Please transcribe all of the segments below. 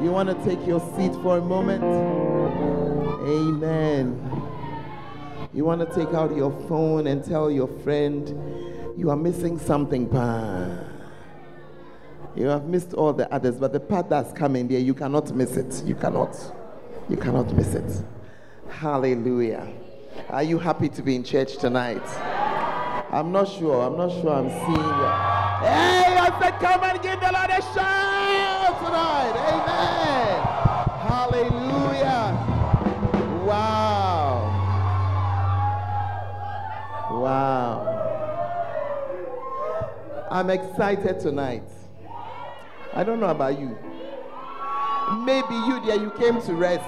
You want to take your seat for a moment? Amen. You want to take out your phone and tell your friend you are missing something, pa. You have missed all the others, but the part that's coming there, you cannot miss it. You cannot. You cannot miss it. Hallelujah. Are you happy to be in church tonight? I'm not sure. I'm not sure I'm seeing you. Hey, I said, come and give the Lord a shout tonight. Amen. Hallelujah. Wow. Wow. I'm excited tonight. I don't know about you. Maybe you there, you came to rest.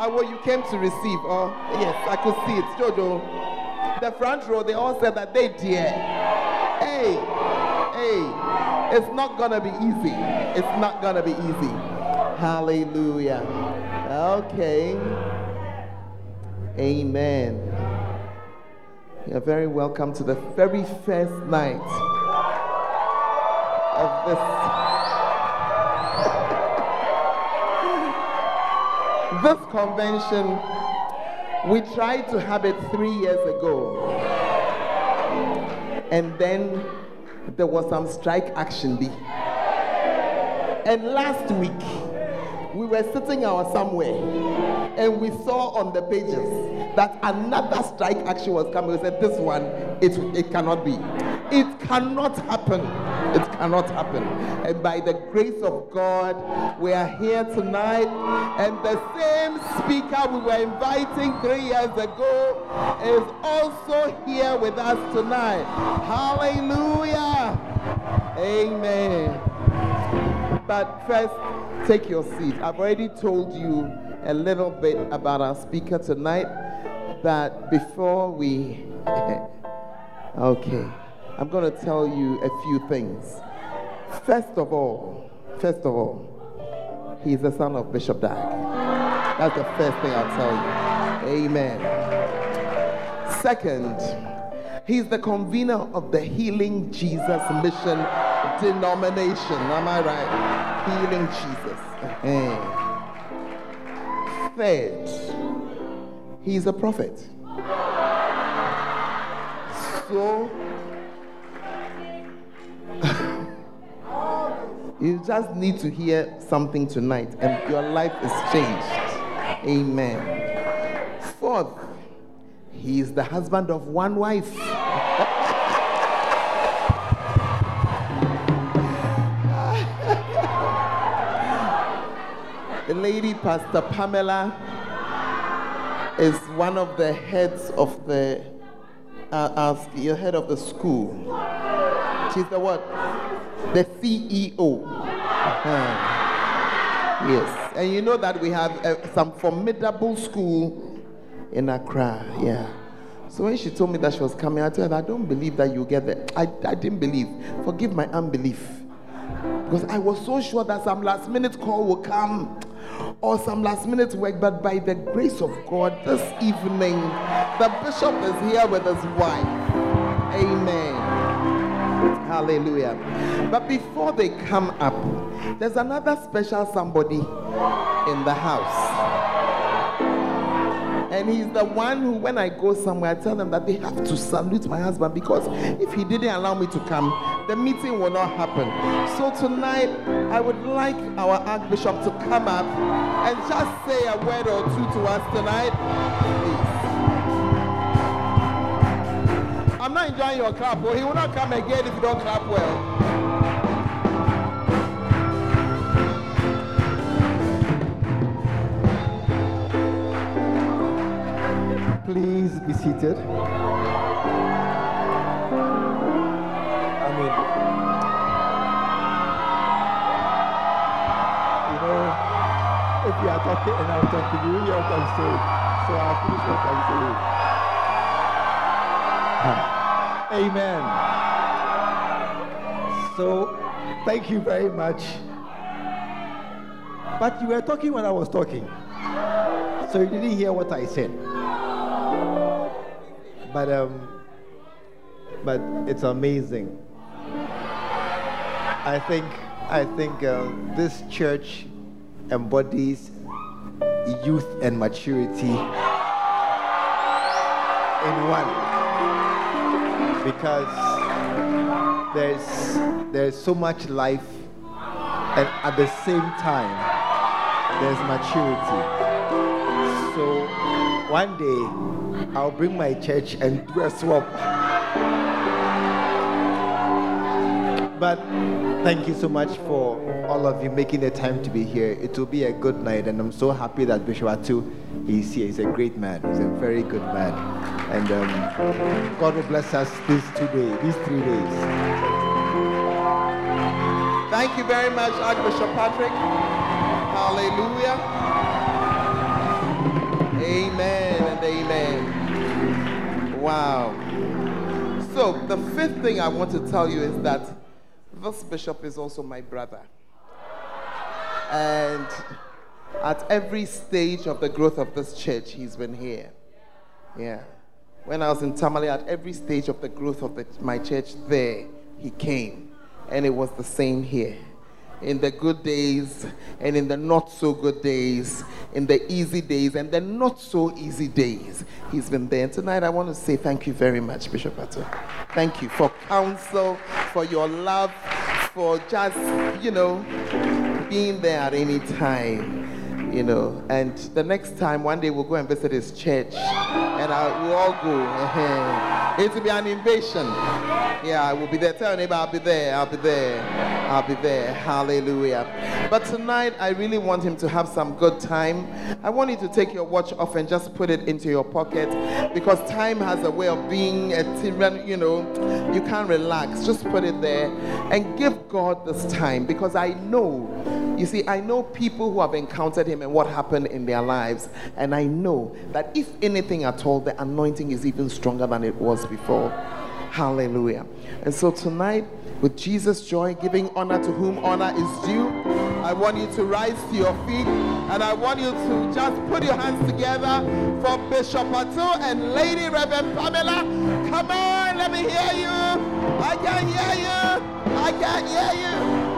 I well, you came to receive. Oh, yes, I could see it. Jojo, the front row, they all said that they dear. Hey, hey, it's not gonna be easy. It's not gonna be easy. Hallelujah. Okay. Amen. You're very welcome to the very first night of this. this convention, we tried to have it three years ago. And then there was some strike action. Be. And last week, we were sitting out somewhere and we saw on the pages that another strike action was coming. We said, This one, it, it cannot be. It cannot happen. It cannot happen. And by the grace of God, we are here tonight. And the same speaker we were inviting three years ago is also here with us tonight. Hallelujah. Amen. But first, take your seat. I've already told you a little bit about our speaker tonight. That before we. okay. I'm going to tell you a few things. First of all, first of all, he's the son of Bishop Dag. That's the first thing I'll tell you. Amen. Second, he's the convener of the Healing Jesus Mission denomination. Am I right? Healing Jesus. Third, he's a prophet. So, you just need to hear something tonight and your life is changed. Amen. Fourth, he is the husband of one wife. the lady, Pastor Pamela, is one of the heads of the, uh, your head of the school. She's the what? The CEO. Uh-huh. Yes. And you know that we have uh, some formidable school in Accra. Yeah. So when she told me that she was coming, I told her, I don't believe that you get there. I, I didn't believe. Forgive my unbelief. Because I was so sure that some last minute call will come or some last minute work, but by the grace of God, this evening, the bishop is here with his wife. Amen. Hallelujah. But before they come up, there's another special somebody in the house. And he's the one who, when I go somewhere, I tell them that they have to salute my husband because if he didn't allow me to come, the meeting will not happen. So tonight, I would like our Archbishop to come up and just say a word or two to us tonight. Please. I'm not enjoying your clap, but he will not come again if you don't clap well. Please be seated. I mean, you know, if you are talking and I'm talking, you what I'm saying. So I'll finish what I'm saying. Amen. So, thank you very much. But you were talking when I was talking. So you didn't hear what I said but um, but it's amazing. I think I think uh, this church embodies youth and maturity in one. Because there's there's so much life and at the same time there's maturity. So one day I'll bring my church and do a swap. But thank you so much for all of you making the time to be here. It will be a good night, and I'm so happy that Bishop Ato is here. He's a great man. He's a very good man, and um, God will bless us these two days, these three days. Thank you very much, Archbishop Patrick. Hallelujah. Amen and amen. Wow. So, the fifth thing I want to tell you is that this bishop is also my brother. And at every stage of the growth of this church, he's been here. Yeah. When I was in Tamale, at every stage of the growth of the, my church there, he came. And it was the same here in the good days and in the not so good days, in the easy days and the not so easy days. He's been there. And tonight I want to say thank you very much, Bishop Ato. Thank you for counsel, for your love, for just, you know, being there at any time you know. And the next time, one day we'll go and visit his church, and I, we'll all go. It will be an invasion. Yeah, I will be there. Tell neighbor, I'll be there. I'll be there. I'll be there. Hallelujah. But tonight, I really want him to have some good time. I want you to take your watch off and just put it into your pocket because time has a way of being a tyrant. You know, you can't relax. Just put it there and give God this time because I know you see, I know people who have encountered him and what happened in their lives, and I know that if anything at all, the anointing is even stronger than it was before. Hallelujah. And so tonight, with Jesus' joy, giving honor to whom honor is due, I want you to rise to your feet and I want you to just put your hands together for Bishop Ato and Lady Reverend Pamela. Come on, let me hear you. I can hear you. I can hear you.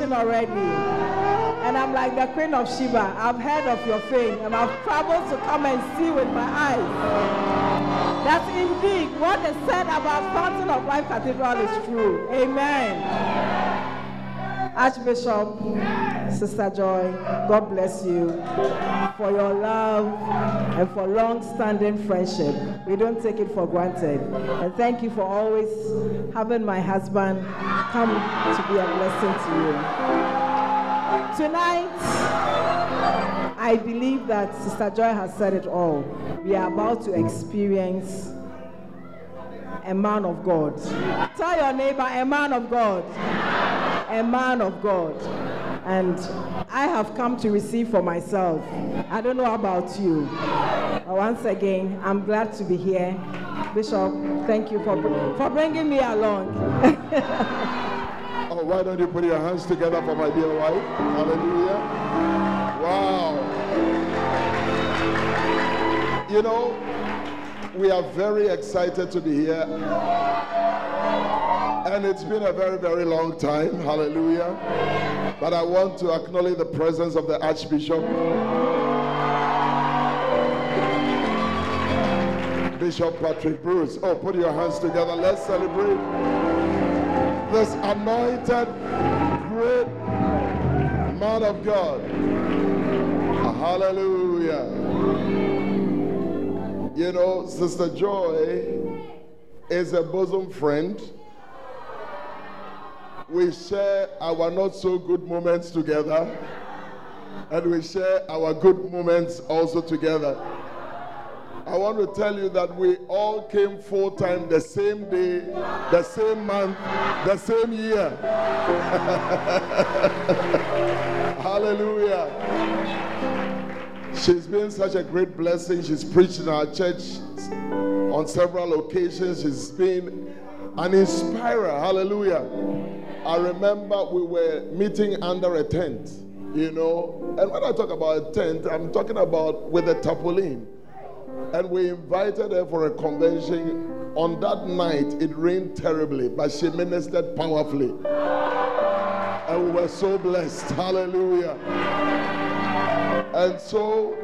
Already. And I'm like the Queen of Sheba. I've heard of your fame and I've traveled to come and see with my eyes. That indeed what is said about Fountain of Life Cathedral is true. Amen. Archbishop, Sister Joy, God bless you for your love and for long-standing friendship. We don't take it for granted. And thank you for always having my husband come to be a blessing to you. Tonight, I believe that Sister Joy has said it all. We are about to experience a man of God. Tell your neighbor, a man of God a man of God. And I have come to receive for myself. I don't know about you. But once again, I'm glad to be here. Bishop, thank you for, for bringing me along. oh, why don't you put your hands together for my dear wife? Hallelujah. Wow. You know, we are very excited to be here. And it's been a very, very long time. Hallelujah. But I want to acknowledge the presence of the Archbishop. Bishop Patrick Bruce. Oh, put your hands together. Let's celebrate this anointed, great man of God. Hallelujah. You know, Sister Joy is a bosom friend we share our not so good moments together, and we share our good moments also together. I want to tell you that we all came full time the same day, the same month, the same year. Hallelujah. She's been such a great blessing. She's preached in our church on several occasions. She's been an inspirer. Hallelujah. I remember we were meeting under a tent, you know. And when I talk about a tent, I'm talking about with a tarpaulin. And we invited her for a convention. On that night, it rained terribly, but she ministered powerfully. And we were so blessed. Hallelujah. And so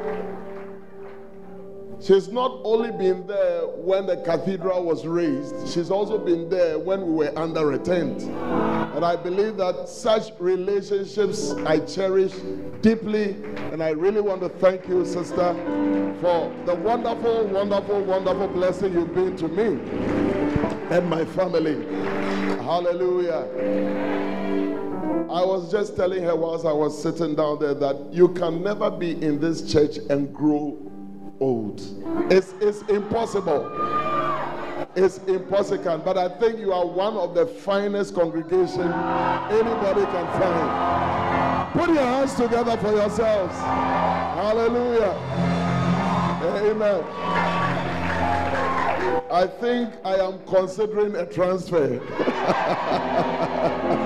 She's not only been there when the cathedral was raised, she's also been there when we were under a tent. And I believe that such relationships I cherish deeply. And I really want to thank you, sister, for the wonderful, wonderful, wonderful blessing you've been to me and my family. Hallelujah. I was just telling her whilst I was sitting down there that you can never be in this church and grow old. It's, it's impossible. It's impossible. But I think you are one of the finest congregation anybody can find. Put your hands together for yourselves. Hallelujah. Amen. I think I am considering a transfer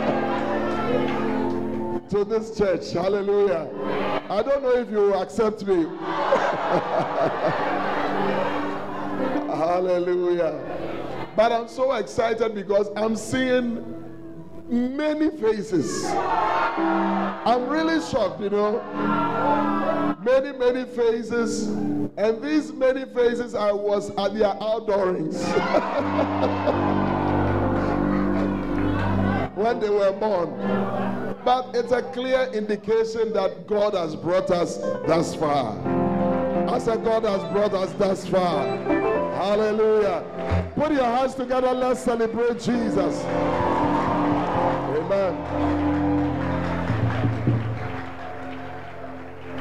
to this church. Hallelujah. I don't know if you accept me. Hallelujah. But I'm so excited because I'm seeing many faces. I'm really shocked, you know. Many, many faces. And these many faces, I was at their outdoorings. when they were born. But it's a clear indication that God has brought us thus far. I said, God has brought us thus far. Hallelujah. Put your hands together. Let's celebrate Jesus. Amen.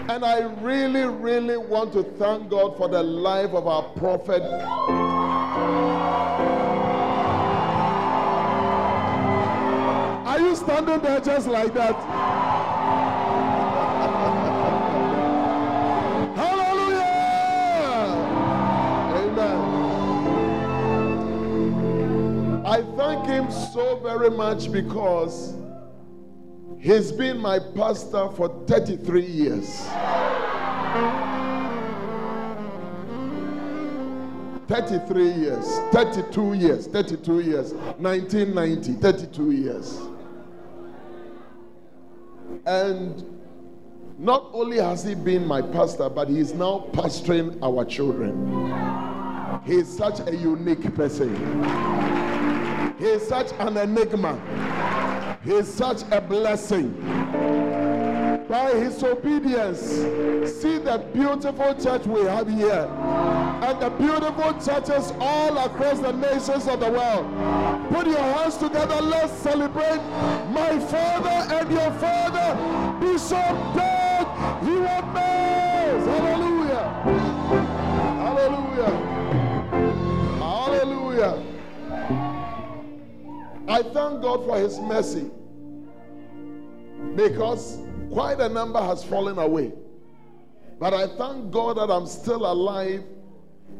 And I really, really want to thank God for the life of our prophet. Standing there just like that? Hallelujah! Amen. I thank him so very much because he's been my pastor for 33 years. 33 years, 32 years, 32 years, 1990, 32 years. And not only has he been my pastor, but he is now pastoring our children. He is such a unique person. He is such an enigma. He is such a blessing. By his obedience, see the beautiful church we have here and the beautiful churches all across the nations of the world. Put your hands together. Let's celebrate my father and your father, Bishop Dag Heward-Mills. Hallelujah. Hallelujah. Hallelujah. I thank God for his mercy because quite a number has fallen away. But I thank God that I'm still alive.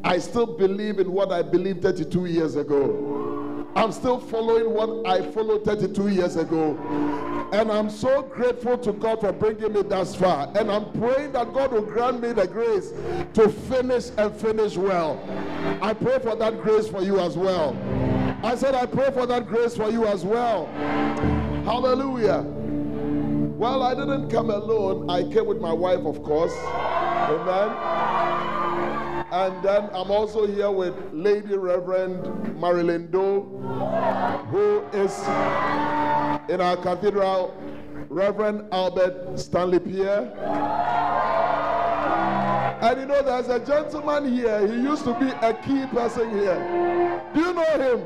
I still believe in what I believed 32 years ago. I'm still following what I followed 32 years ago. And I'm so grateful to God for bringing me thus far. And I'm praying that God will grant me the grace to finish and finish well. I pray for that grace for you as well. I said, I pray for that grace for you as well. Hallelujah. Well, I didn't come alone. I came with my wife, of course. Amen. And then I'm also here with Lady Reverend Marilyn Doe, who is in our cathedral, Reverend Albert Stanley Pierre. And you know, there's a gentleman here. He used to be a key person here. Do you know him?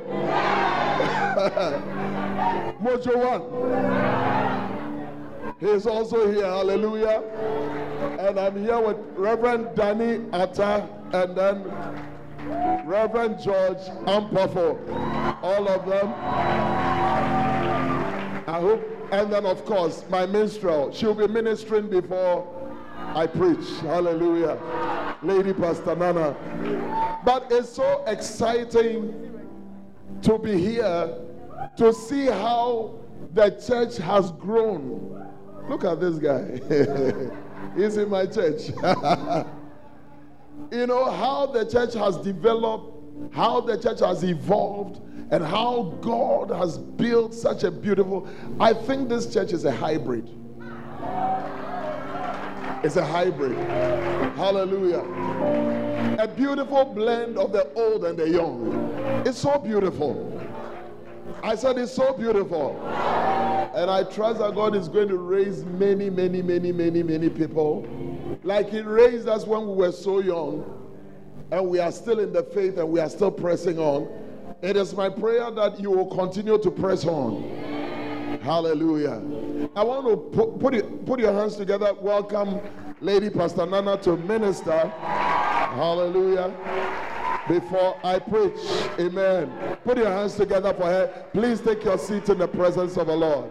Mojo One. He's also here. Hallelujah. And I'm here with Reverend Danny Atta and then Reverend George Ampafo. All of them. I hope. And then, of course, my minstrel. She'll be ministering before I preach. Hallelujah. Lady Pastor Nana. But it's so exciting to be here to see how the church has grown. Look at this guy. He's in my church. you know how the church has developed, how the church has evolved, and how God has built such a beautiful. I think this church is a hybrid. It's a hybrid. Hallelujah. A beautiful blend of the old and the young. It's so beautiful. I said it's so beautiful. And I trust that God is going to raise many, many, many, many, many people. Like He raised us when we were so young. And we are still in the faith and we are still pressing on. It is my prayer that you will continue to press on. Hallelujah. I want to put, put, it, put your hands together. Welcome, Lady Pastor Nana, to minister. Hallelujah. Before I preach, amen. Put your hands together for her. Please take your seat in the presence of the Lord.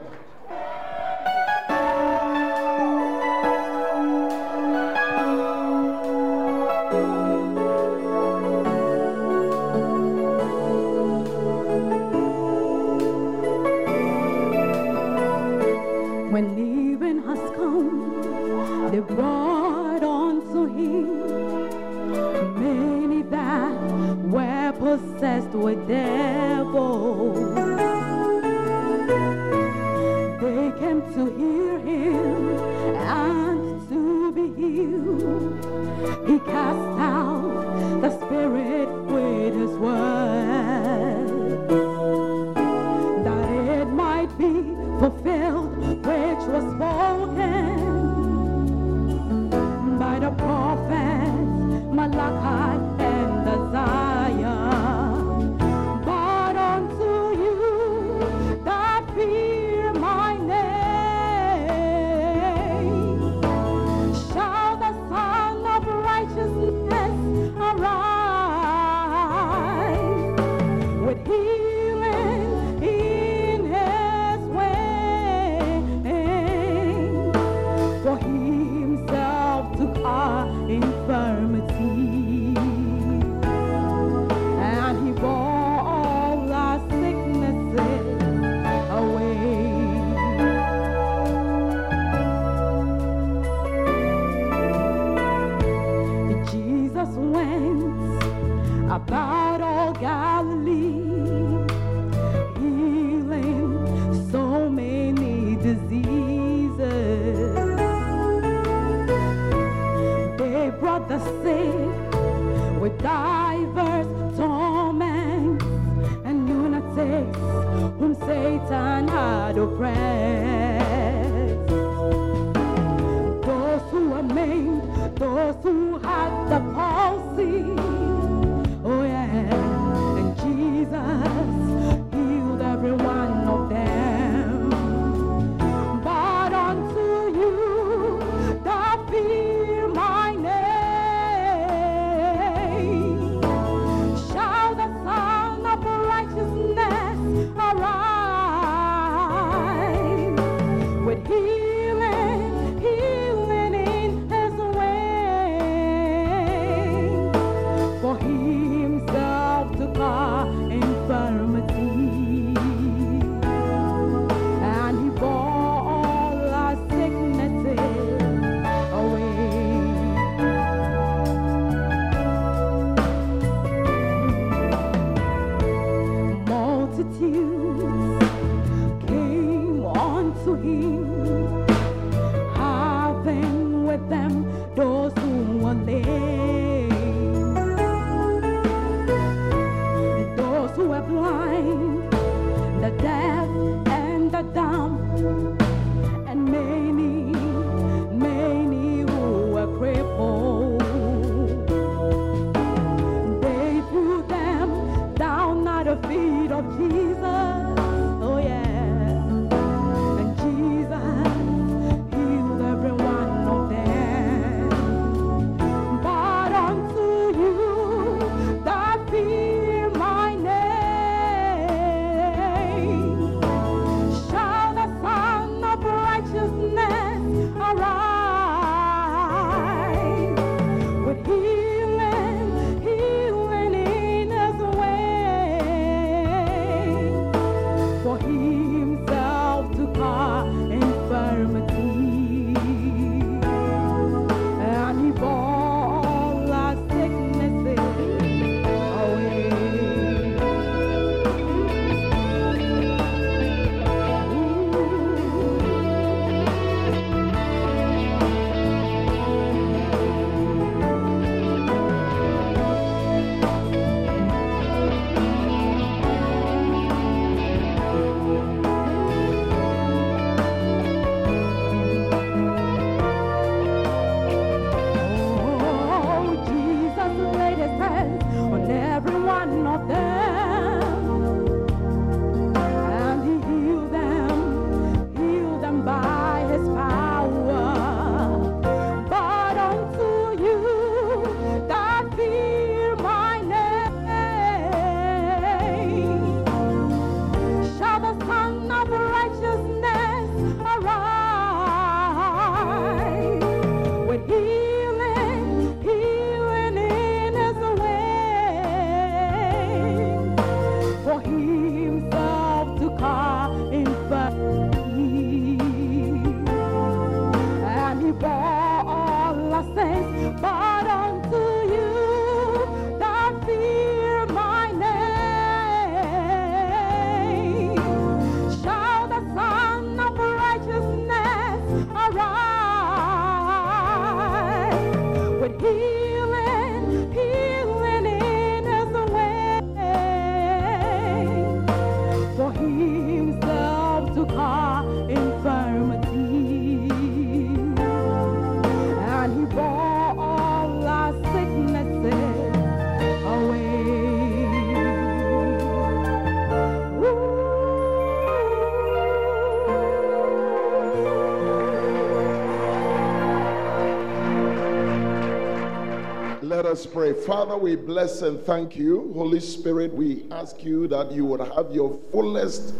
Us pray. Father, we bless and thank you. Holy Spirit, we ask you that you would have your fullest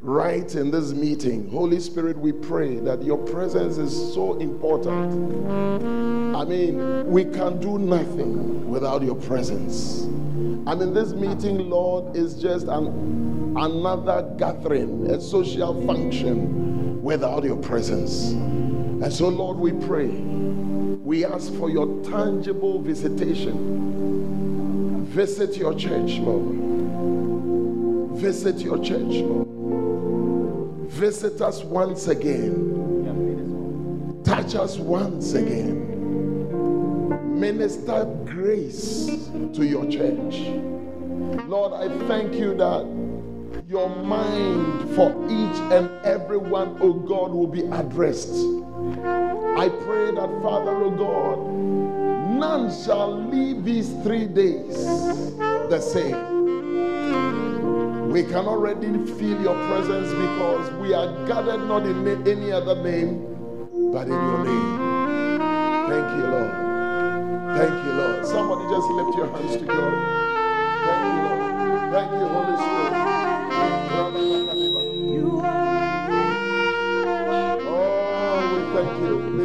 right in this meeting. Holy Spirit, we pray that your presence is so important. I mean, we can do nothing without your presence. I mean, this meeting, Lord, is just an, another gathering, a social function without your presence. And so, Lord, we pray. We ask for your tangible visitation. Visit your church, Lord. Visit your church, Lord. Visit us once again. Touch us once again. Minister grace to your church. Lord, I thank you that your mind for each and every one, oh God, will be addressed. I pray that, Father, oh God, none shall leave these three days the same. We can already feel your presence because we are gathered not in any other name but in your name. Thank you, Lord. Thank you, Lord. Somebody just lift your hands to God. Thank you, Lord. Thank you, Holy Spirit.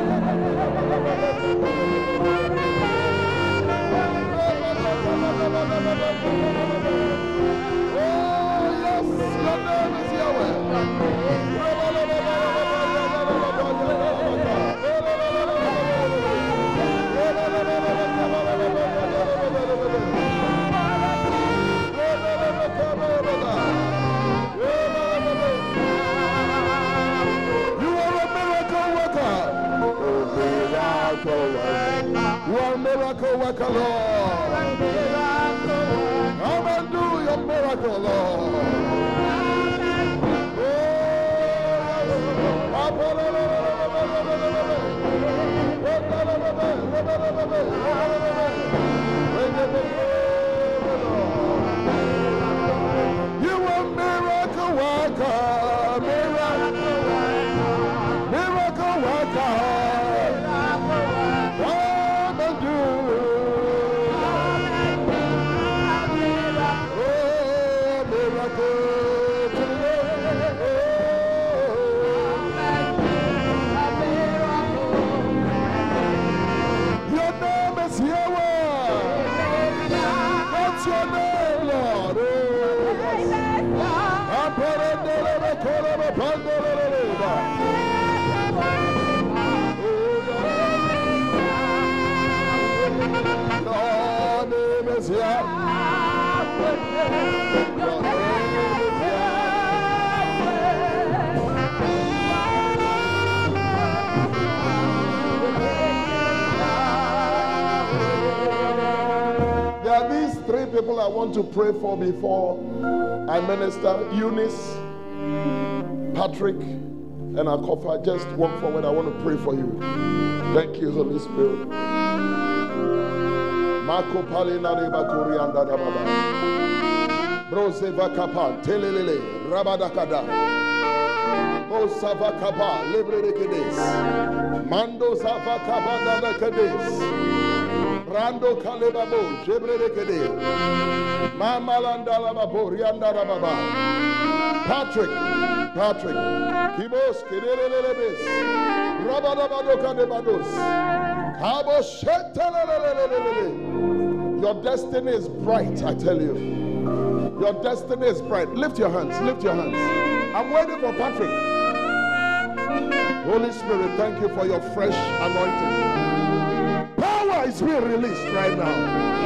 Oh, yes. Your name is Yahweh. You are a miracle worker, Lord. Come and do your miracle, Lord. You I want to pray for before I minister. Eunice, Patrick, and Akofa. Just walk forward. I want to pray for you. Thank you, Holy Spirit. Marco Palina Reba Kurianda da Baba. Broseva Kapa, Telelele, Rabadakada. Osava Kapa, Lebre de Kedes. Mando Zava Kapa da Kedes. Rando Kalebabo, Jebre de Kede. Mama Landala Babo, Rianda da Baba. Patrick, Patrick, Kibos, Kedelelebes. Rabadabadoka de Bados. Kabo Shetelelelelelele. Your destiny is bright, I tell you. Your destiny is bright. Lift your hands, lift your hands. I'm waiting for Patrick. Holy Spirit, thank you for your fresh anointing. Is being released right now.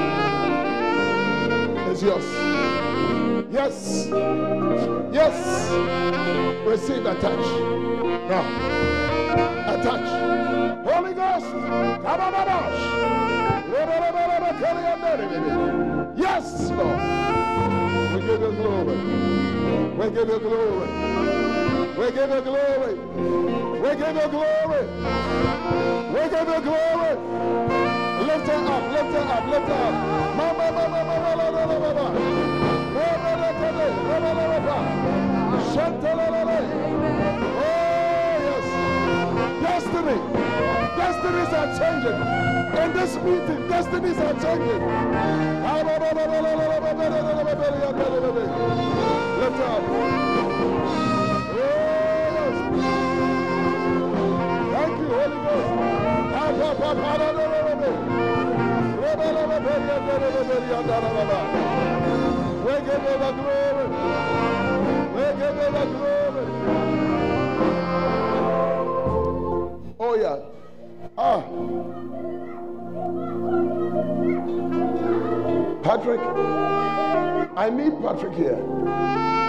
It's yours. Yes. Yes. Receive a touch. Now. A touch. Holy Ghost. Yes, Lord. We give you glory. We give you glory. We give you glory. We give you glory. We give you glory. Lift her up, lift her up, lift her up. Mama, mama, mama, la, la, la. Oh, yes. Destiny. Destinies are changing. In this meeting, destinies are changing. Lift up. Oh, yes. Thank you, Holy Ghost. We give you the glory. We give you the glory. Oh, yeah. Ah. Patrick. I meet Patrick here.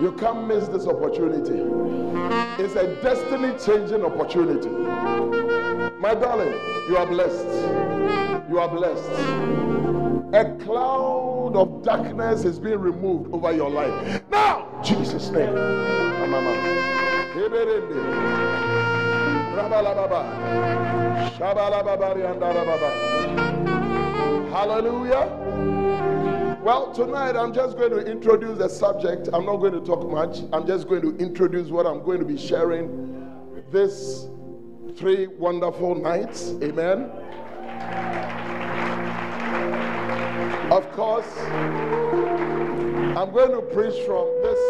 You can't miss this opportunity. It's a destiny changing opportunity. My darling, you are blessed. You are blessed. A cloud of darkness is being removed over your life. Now, Jesus' name. Hallelujah. Well, tonight I'm just going to introduce the subject. I'm not going to talk much. I'm just going to introduce what I'm going to be sharing this three wonderful nights. Amen. Of course, I'm going to preach from this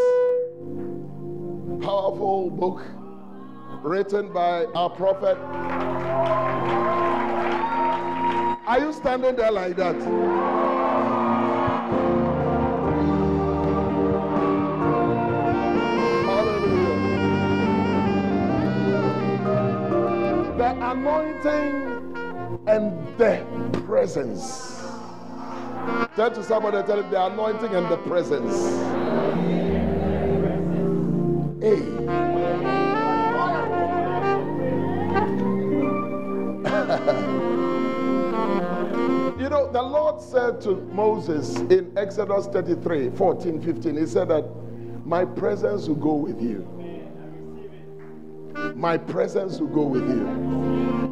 powerful book written by our prophet. Are you standing there like that? The anointing and the presence. Tell to somebody, and tell him the anointing and the presence. Hey. you know, the Lord said to Moses in Exodus 33 14, 15, He said that my presence will go with you. My presence will go with you.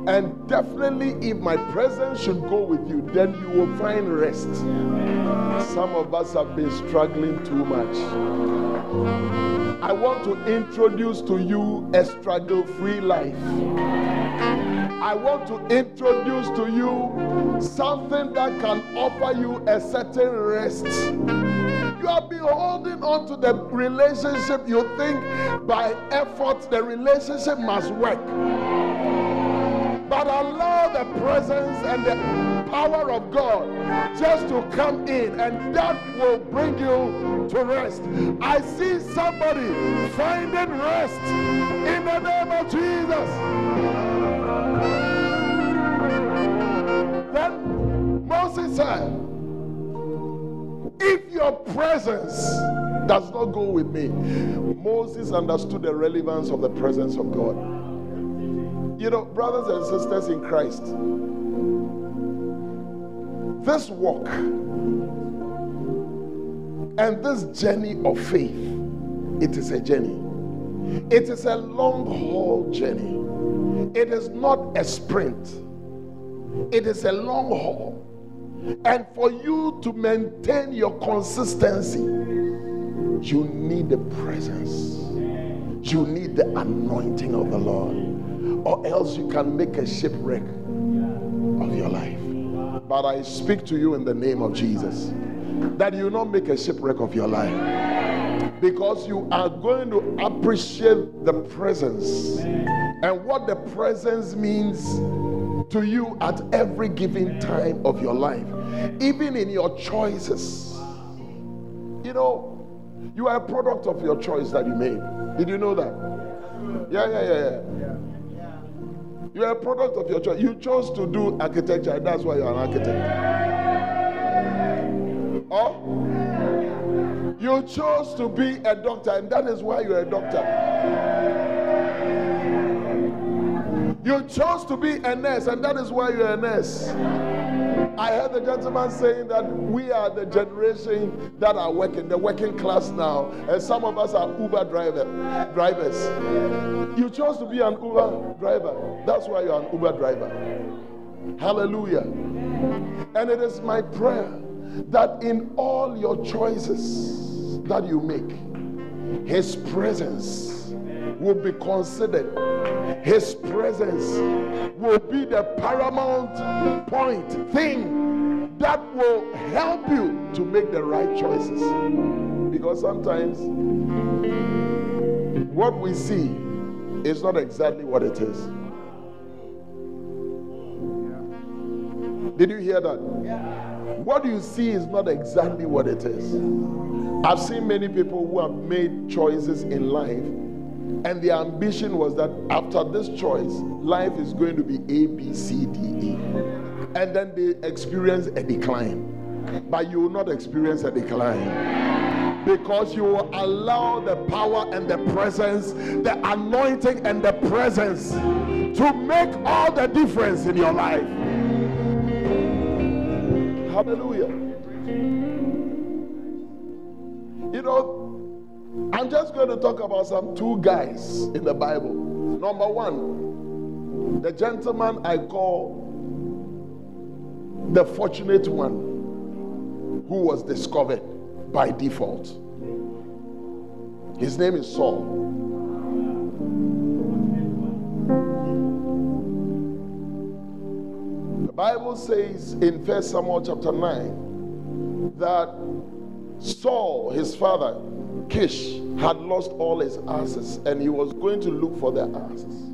And definitely, if my presence should go with you, then you will find rest. Some of us have been struggling too much. I want to introduce to you a struggle free life. I want to introduce to you something that can offer you a certain rest. You have been holding on to the relationship, you think by effort the relationship must work. But allow the presence and the power of God just to come in, and that will bring you to rest. I see somebody finding rest in the name of Jesus. Then Moses said, If your presence does not go with me, Moses understood the relevance of the presence of God. You know, brothers and sisters in Christ, this walk and this journey of faith, it is a journey. It is a long haul journey. It is not a sprint, it is a long haul. And for you to maintain your consistency, you need the presence, you need the anointing of the Lord, or else you can make a shipwreck of your life. But I speak to you in the name of Jesus that you not make a shipwreck of your life because you are going to appreciate the presence and what the presence means to you at every given time of your life, even in your choices. You know, you are a product of your choice that you made. Did you know that? Yeah, yeah, yeah, yeah. You are a product of your choice. You chose to do architecture, and that's why you're an architect. Or you chose to be a doctor, and that is why you're a doctor. You chose to be a nurse, and that is why you're a nurse. I heard the gentleman saying that we are the generation that are working, the working class now, and some of us are Uber driver, drivers. You chose to be an Uber driver. That's why you're an Uber driver. Hallelujah. And it is my prayer that in all your choices that you make, His presence will be considered. His presence will be the paramount point, thing that will help you to make the right choices. Because sometimes what we see is not exactly what it is. Did you hear that? What you see is not exactly what it is. I've seen many people who have made choices in life, and their ambition was that after this choice, life is going to be A, B, C, D, E. And then they experience a decline. But you will not experience a decline because you will allow the power and the presence, the anointing and the presence to make all the difference in your life. Hallelujah. You know, I'm just going to talk about some two guys in the Bible. Number one, the gentleman I call the fortunate one who was discovered by default. His name is Saul. Bible says in 1 Samuel chapter 9 that Saul, his father, Kish, had lost all his asses and he was going to look for the asses.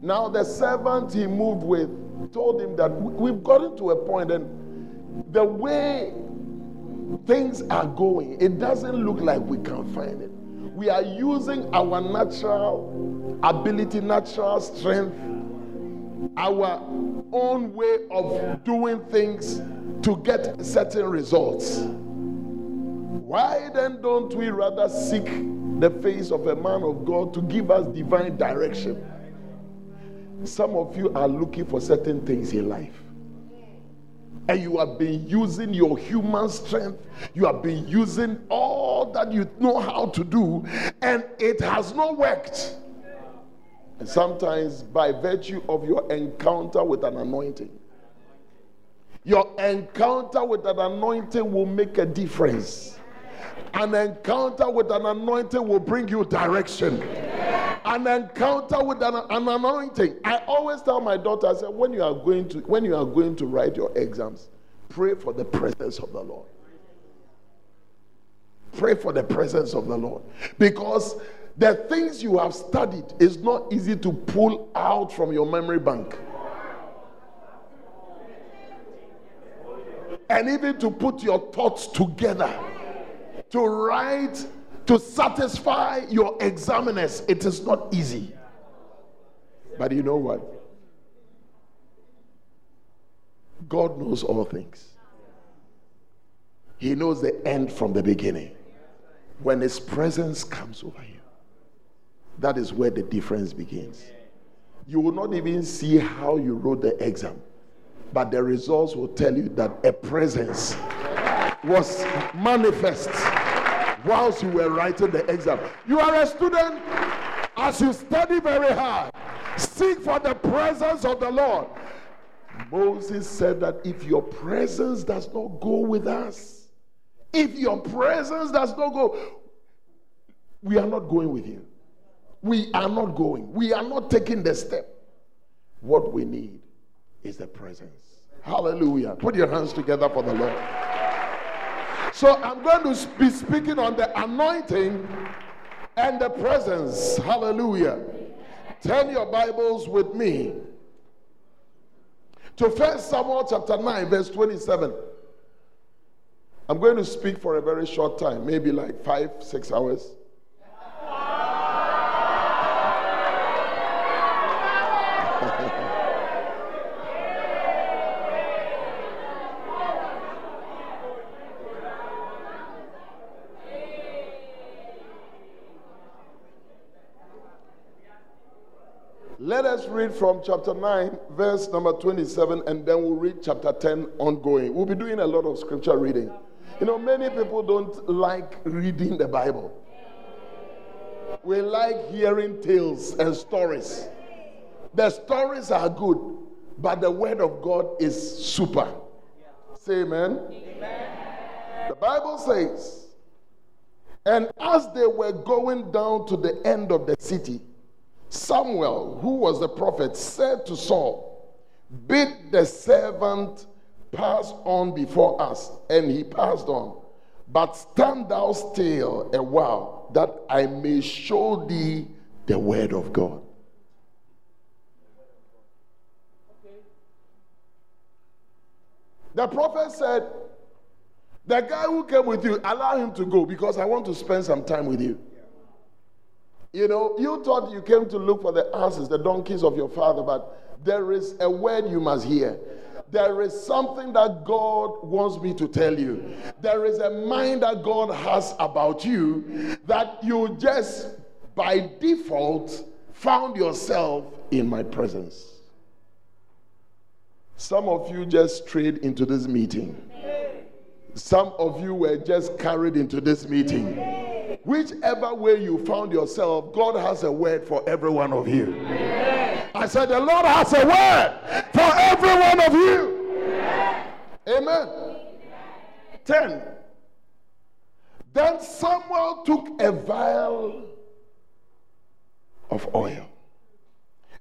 Now, the servant he moved with told him that we've gotten to a point and the way things are going, it doesn't look like we can find it. We are using our natural ability, natural strength, our own way of doing things to get certain results. Why then don't we rather seek the face of a man of God to give us divine direction? Some of you are looking for certain things in life. And you have been using your human strength, you have been using all that you know how to do, and it has not worked. And sometimes, by virtue of your encounter with an anointing, your encounter with an anointing will make a difference. An encounter with an anointing will bring you direction. An encounter with an, an anointing. I always tell my daughter, I said, when you are going to when you are going to write your exams, pray for the presence of the Lord. Pray for the presence of the Lord. Because the things you have studied is not easy to pull out from your memory bank. And even to put your thoughts together, to write, to satisfy your examiners, it is not easy. But you know what? God knows all things. He knows the end from the beginning. When His presence comes over you, that is where the difference begins. You will not even see how you wrote the exam, but the results will tell you that a presence was manifest whilst you were writing the exam. You are a student, as you study very hard, seek for the presence of the Lord. Moses said that if your presence does not go with us, if your presence does not go, we are not going with you. We are not going. We are not taking the step. What we need is the presence. Hallelujah. Put your hands together for the Lord. So I'm going to be speaking on the anointing and the presence. Hallelujah. Turn your Bibles with me to First Samuel chapter 9, verse 27. I'm going to speak for a very short time, maybe like five, six hours. Let us read from chapter 9, verse number 27, and then we'll read chapter 10 ongoing. We'll be doing a lot of scripture reading. You know, many people don't like reading the Bible. We like hearing tales and stories. The stories are good, but the word of God is super. Say amen. amen. The Bible says, and as they were going down to the end of the city, Samuel, who was the prophet, said to Saul, Bid the servant pass on before us. And he passed on. But stand thou still a while, that I may show thee the word of God. The prophet said, The guy who came with you, allow him to go because I want to spend some time with you. You know, you thought you came to look for the asses, the donkeys of your father, but there is a word you must hear. There is something that God wants me to tell you. There is a mind that God has about you that you just by default found yourself in my presence. Some of you just strayed into this meeting. Some of you were just carried into this meeting. Whichever way you found yourself, God has a word for every one of you. I said, The Lord has a word for every one of you. Amen. 10. Then Samuel took a vial of oil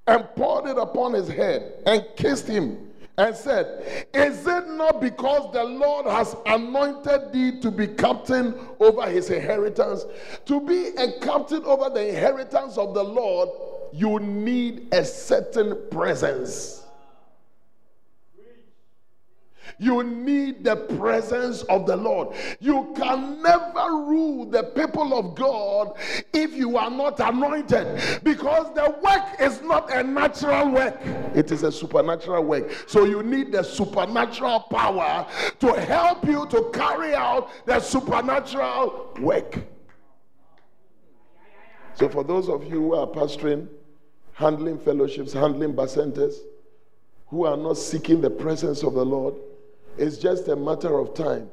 and poured it upon his head and kissed him and said, Is it not because the Lord has anointed thee to be captain over his inheritance? To be a captain over the inheritance of the Lord, you need a certain presence. You need the presence of the Lord. You can never rule the people of God if you are not anointed because the work is not a natural work, it is a supernatural work. So you need the supernatural power to help you to carry out the supernatural work. So, for those of you who are pastoring, handling fellowships, handling bacentas, who are not seeking the presence of the Lord, it's just a matter of time.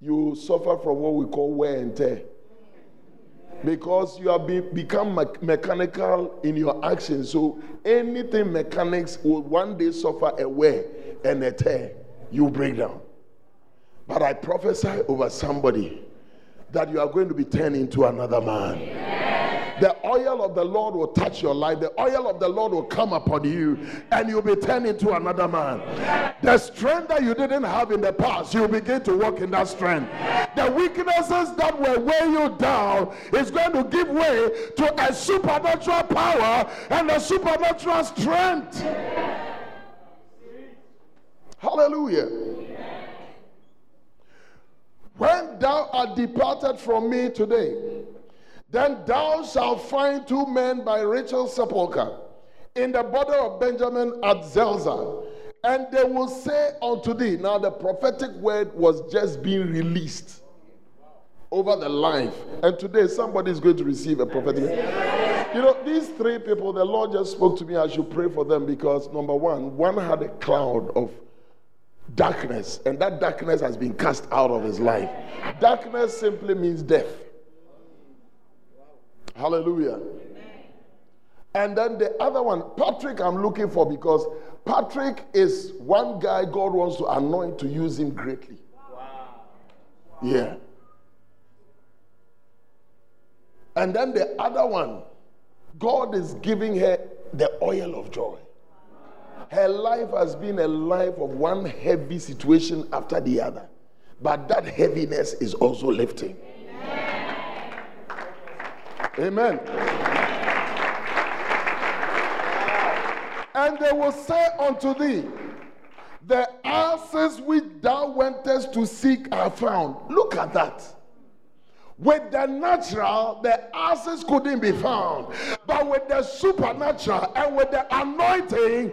You suffer from what we call wear and tear. Because you have be, become me- mechanical in your actions. So anything mechanics will one day suffer a wear and a tear. You break down. But I prophesy over somebody that you are going to be turned into another man. Yeah. The oil of the Lord will touch your life. The oil of the Lord will come upon you, and you'll be turned into another man. The strength that you didn't have in the past, you'll begin to walk in that strength. The weaknesses that were weighing you down is going to give way to a supernatural power and a supernatural strength. Hallelujah. When thou art departed from me today, then thou shalt find two men by Rachel's sepulchre in the border of Benjamin at Zelzah. And they will say unto thee, now the prophetic word was just being released over the life. And today somebody is going to receive a prophetic word. You know, these three people, the Lord just spoke to me. I should pray for them because number one, one had a cloud of darkness, and that darkness has been cast out of his life. Darkness simply means death. Hallelujah. And then the other one, Patrick, I'm looking for because Patrick is one guy God wants to anoint to use him greatly. Wow. Yeah. And then the other one, God is giving her the oil of joy. Her life has been a life of one heavy situation after the other, but that heaviness is also lifting. Amen. And they will say unto thee, The answers which thou wentest to seek are found. Look at that. With the natural, the answers couldn't be found. But with the supernatural and with the anointing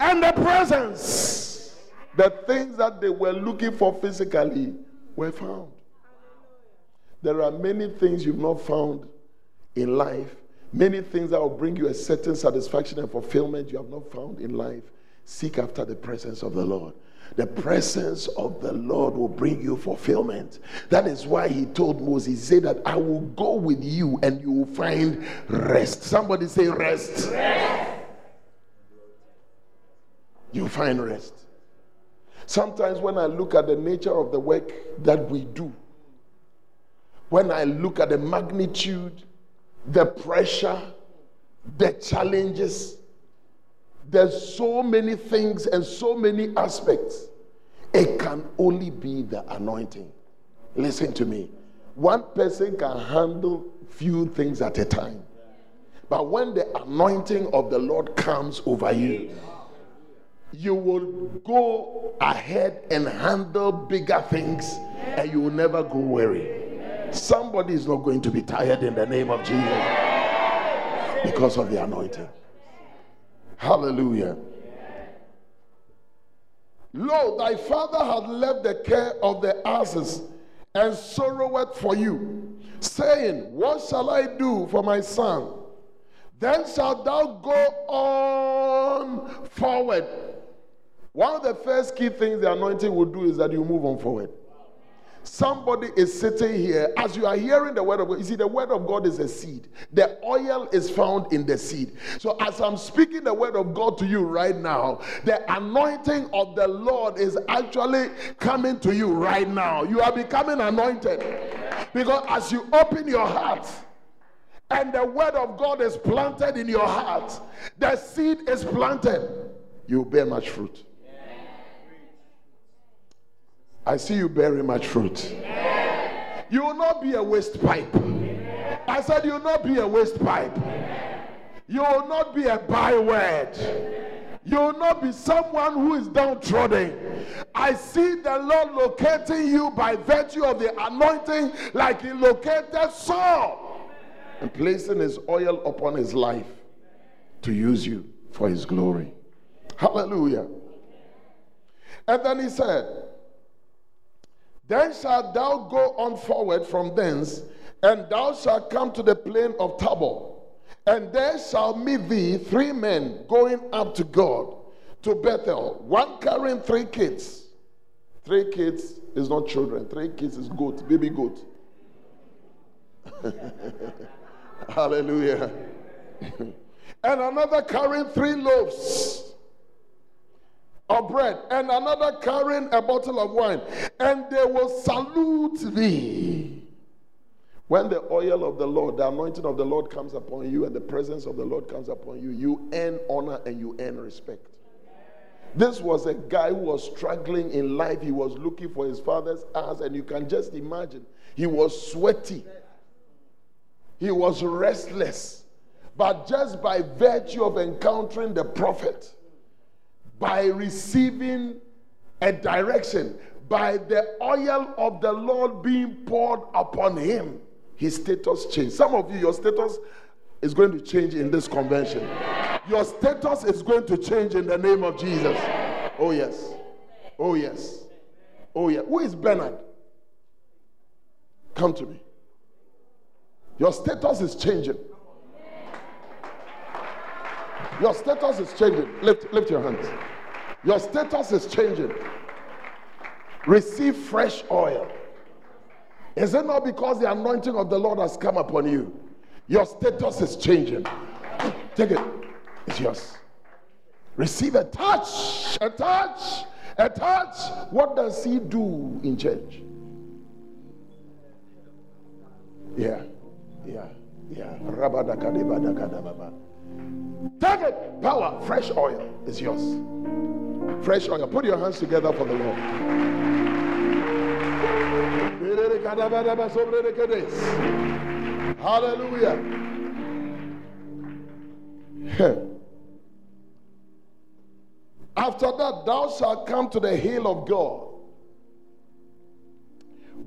and the presence, the things that they were looking for physically were found. There are many things you've not found in life Many things that will bring you a certain satisfaction and fulfillment you have not found in life. Seek after the presence of the Lord. The presence of the Lord will bring you fulfillment. That is why he told Moses, said that I will go with you and you will find rest. Somebody say rest. rest. You find rest. Sometimes when I look at the nature of the work that we do, when I look at the magnitude, the pressure, the challenges, there's so many things and so many aspects. It can only be the anointing. Listen to me. One person can handle few things at a time. But when the anointing of the Lord comes over you, you will go ahead and handle bigger things and you will never go weary. Somebody is not going to be tired in the name of Jesus because of the anointing. Hallelujah. Lo, thy father hath left the care of the asses and sorroweth for you, saying, What shall I do for my son? Then shalt thou go on forward. One of the first key things the anointing will do is that you move on forward. Somebody is sitting here as you are hearing the word of God. You see, the word of God is a seed, the oil is found in the seed. So, as I'm speaking the word of God to you right now, the anointing of the Lord is actually coming to you right now. You are becoming anointed because as you open your heart, and the word of God is planted in your heart, the seed is planted, you bear much fruit. I see you bearing much fruit. You will not be a waste pipe. I said, You will not be a waste pipe. You will not be a byword. You will not be someone who is downtrodden. I see the Lord locating you by virtue of the anointing, like He located Saul and placing His oil upon his life to use you for His glory. Hallelujah. And then He said, then shalt thou go on forward from thence, and thou shalt come to the plain of Tabor. And there shall meet thee three men going up to God, to Bethel, one carrying three kids. Three kids is not children, three kids is goat, baby goat. Hallelujah. and another carrying three loaves of bread, and another carrying a bottle of wine, and they will salute thee. When the oil of the Lord, the anointing of the Lord comes upon you, and the presence of the Lord comes upon you, you earn honor and you earn respect. This was a guy who was struggling in life. He was looking for his father's ass, and you can just imagine. He was sweaty, he was restless. But just by virtue of encountering the prophet, by receiving a direction, by the oil of the Lord being poured upon him, his status changed. Some of you, your status is going to change in this convention. Your status is going to change in the name of Jesus. Oh, yes. Oh, yes. Oh, yeah. Who is Bernard? Come to me. Your status is changing. Your status is changing. Lift, lift your hands. Your status is changing. Receive fresh oil. Is it not because the anointing of the Lord has come upon you? Your status is changing. Take it. It's yours. Receive a touch. A touch. A touch. What does he do in church? Yeah. Yeah. Yeah. Take it. Power. Fresh oil is yours. Fresh oil. Put your hands together for the Lord. Hallelujah. After that, thou shalt come to the hill of God.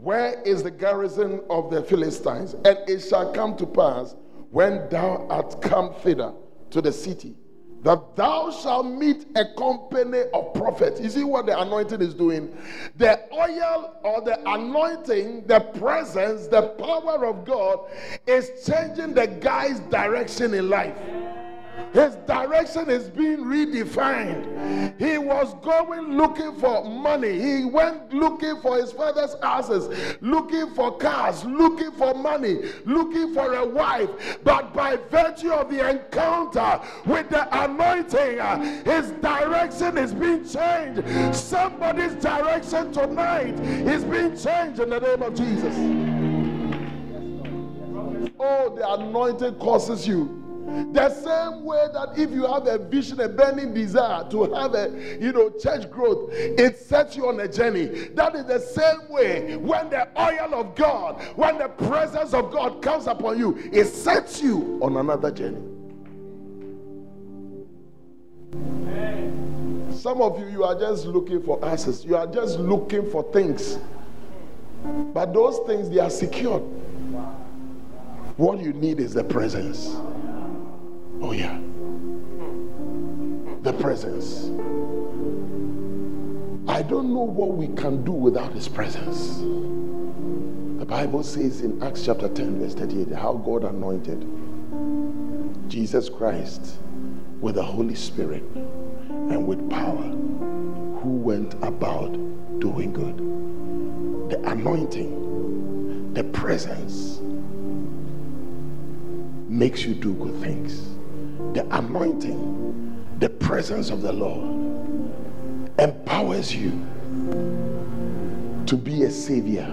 Where is the garrison of the Philistines? And it shall come to pass when thou art come thither to the city that thou shalt meet a company of prophets. You see what the anointing is doing? The oil or the anointing, the presence, the power of God is changing the guy's direction in life. His direction is being redefined. He was going looking for money. He went looking for his father's houses, looking for cars, looking for money, looking for a wife. But by virtue of the encounter with the anointing, uh, his direction is being changed. Somebody's direction tonight is being changed in the name of Jesus. Oh, the anointing causes you the same way that if you have a vision, a burning desire to have a you know church growth, it sets you on a journey. That is the same way when the oil of God, when the presence of God comes upon you, it sets you on another journey. Some of you, you are just looking for answers. You are just looking for things. But those things, they are secured. What you need is the presence. Oh, yeah. The presence. I don't know what we can do without His presence. The Bible says in Acts chapter 10, verse 38, how God anointed Jesus Christ with the Holy Spirit and with power, who went about doing good. The anointing, the presence makes you do good things the anointing, the presence of the Lord empowers you to be a savior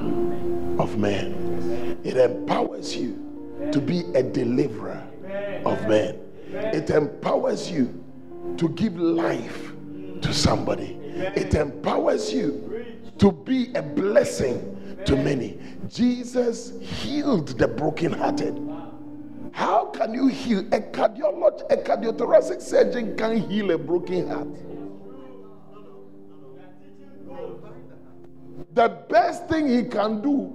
of men. It empowers you to be a deliverer of men. It empowers you to give life to somebody. It empowers you to be a blessing to many. Jesus healed the brokenhearted. How can you heal? A cardiologist, a cardiothoracic surgeon can heal a broken heart. The best thing he can do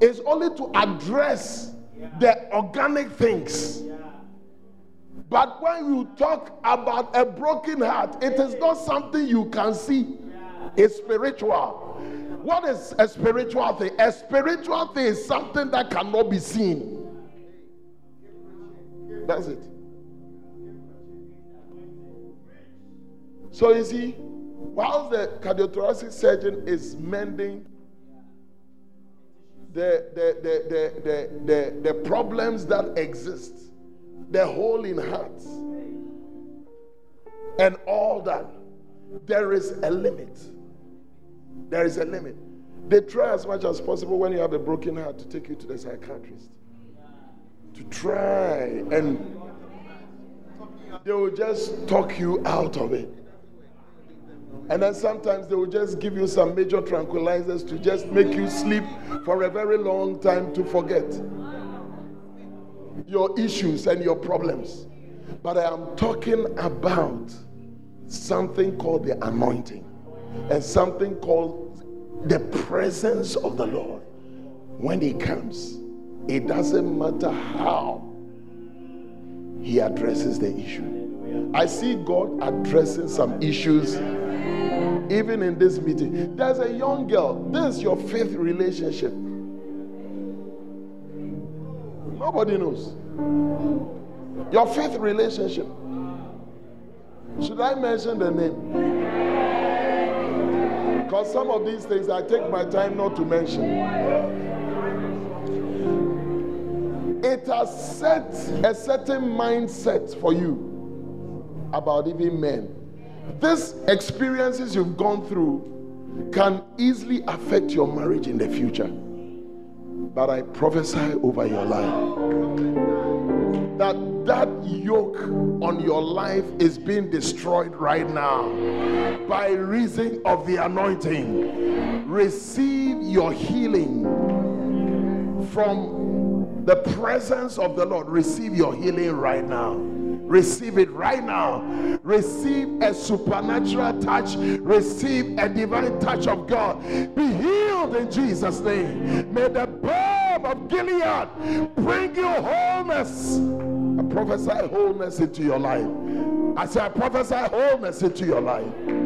is only to address the organic things. But when you talk about a broken heart, it is not something you can see. It's spiritual. What is a spiritual thing? A spiritual thing is something that cannot be seen. That's it. So you see, while the cardiothoracic surgeon is mending the, the, the, the, the, the, the problems that exist, the hole in hearts, and all that, there is a limit. There is a limit. They try as much as possible when you have a broken heart to take you to the psychiatrist to try and they will just talk you out of it. And then sometimes they will just give you some major tranquilizers to just make you sleep for a very long time to forget your issues and your problems. But I am talking about something called the anointing and something called the presence of the Lord. When He comes, it doesn't matter how he addresses the issue. I see God addressing some issues even in this meeting. There's a young girl, this is your fifth relationship. Nobody knows. Your fifth relationship. Should I mention the name? Because some of these things I take my time not to mention it has set a certain mindset for you about even men. These experiences you've gone through can easily affect your marriage in the future. But I prophesy over your life that that yoke on your life is being destroyed right now by reason of the anointing. Receive your healing from the presence of the Lord. Receive your healing right now. Receive it right now. Receive a supernatural touch. Receive a divine touch of God. Be healed in Jesus' name. May the balm of Gilead bring you wholeness. I prophesy wholeness into your life. I say, I prophesy wholeness into your life.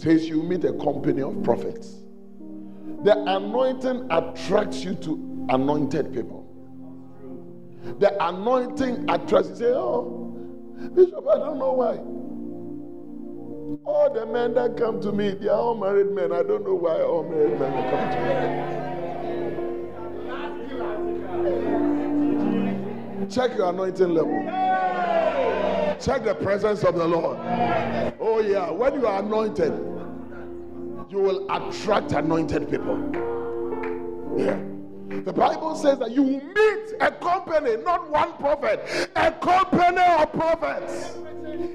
Says you meet a company of prophets. The anointing attracts you to anointed people. The anointing attracts you. Say, oh, Bishop, I don't know why. All the men that come to me, they are all married men. I don't know why all married men come to me. Check your anointing level. Check the presence of the Lord. Oh, yeah. When you are anointed, you will attract anointed people. Yeah. The Bible says that you will meet a company, not one prophet, a company of prophets.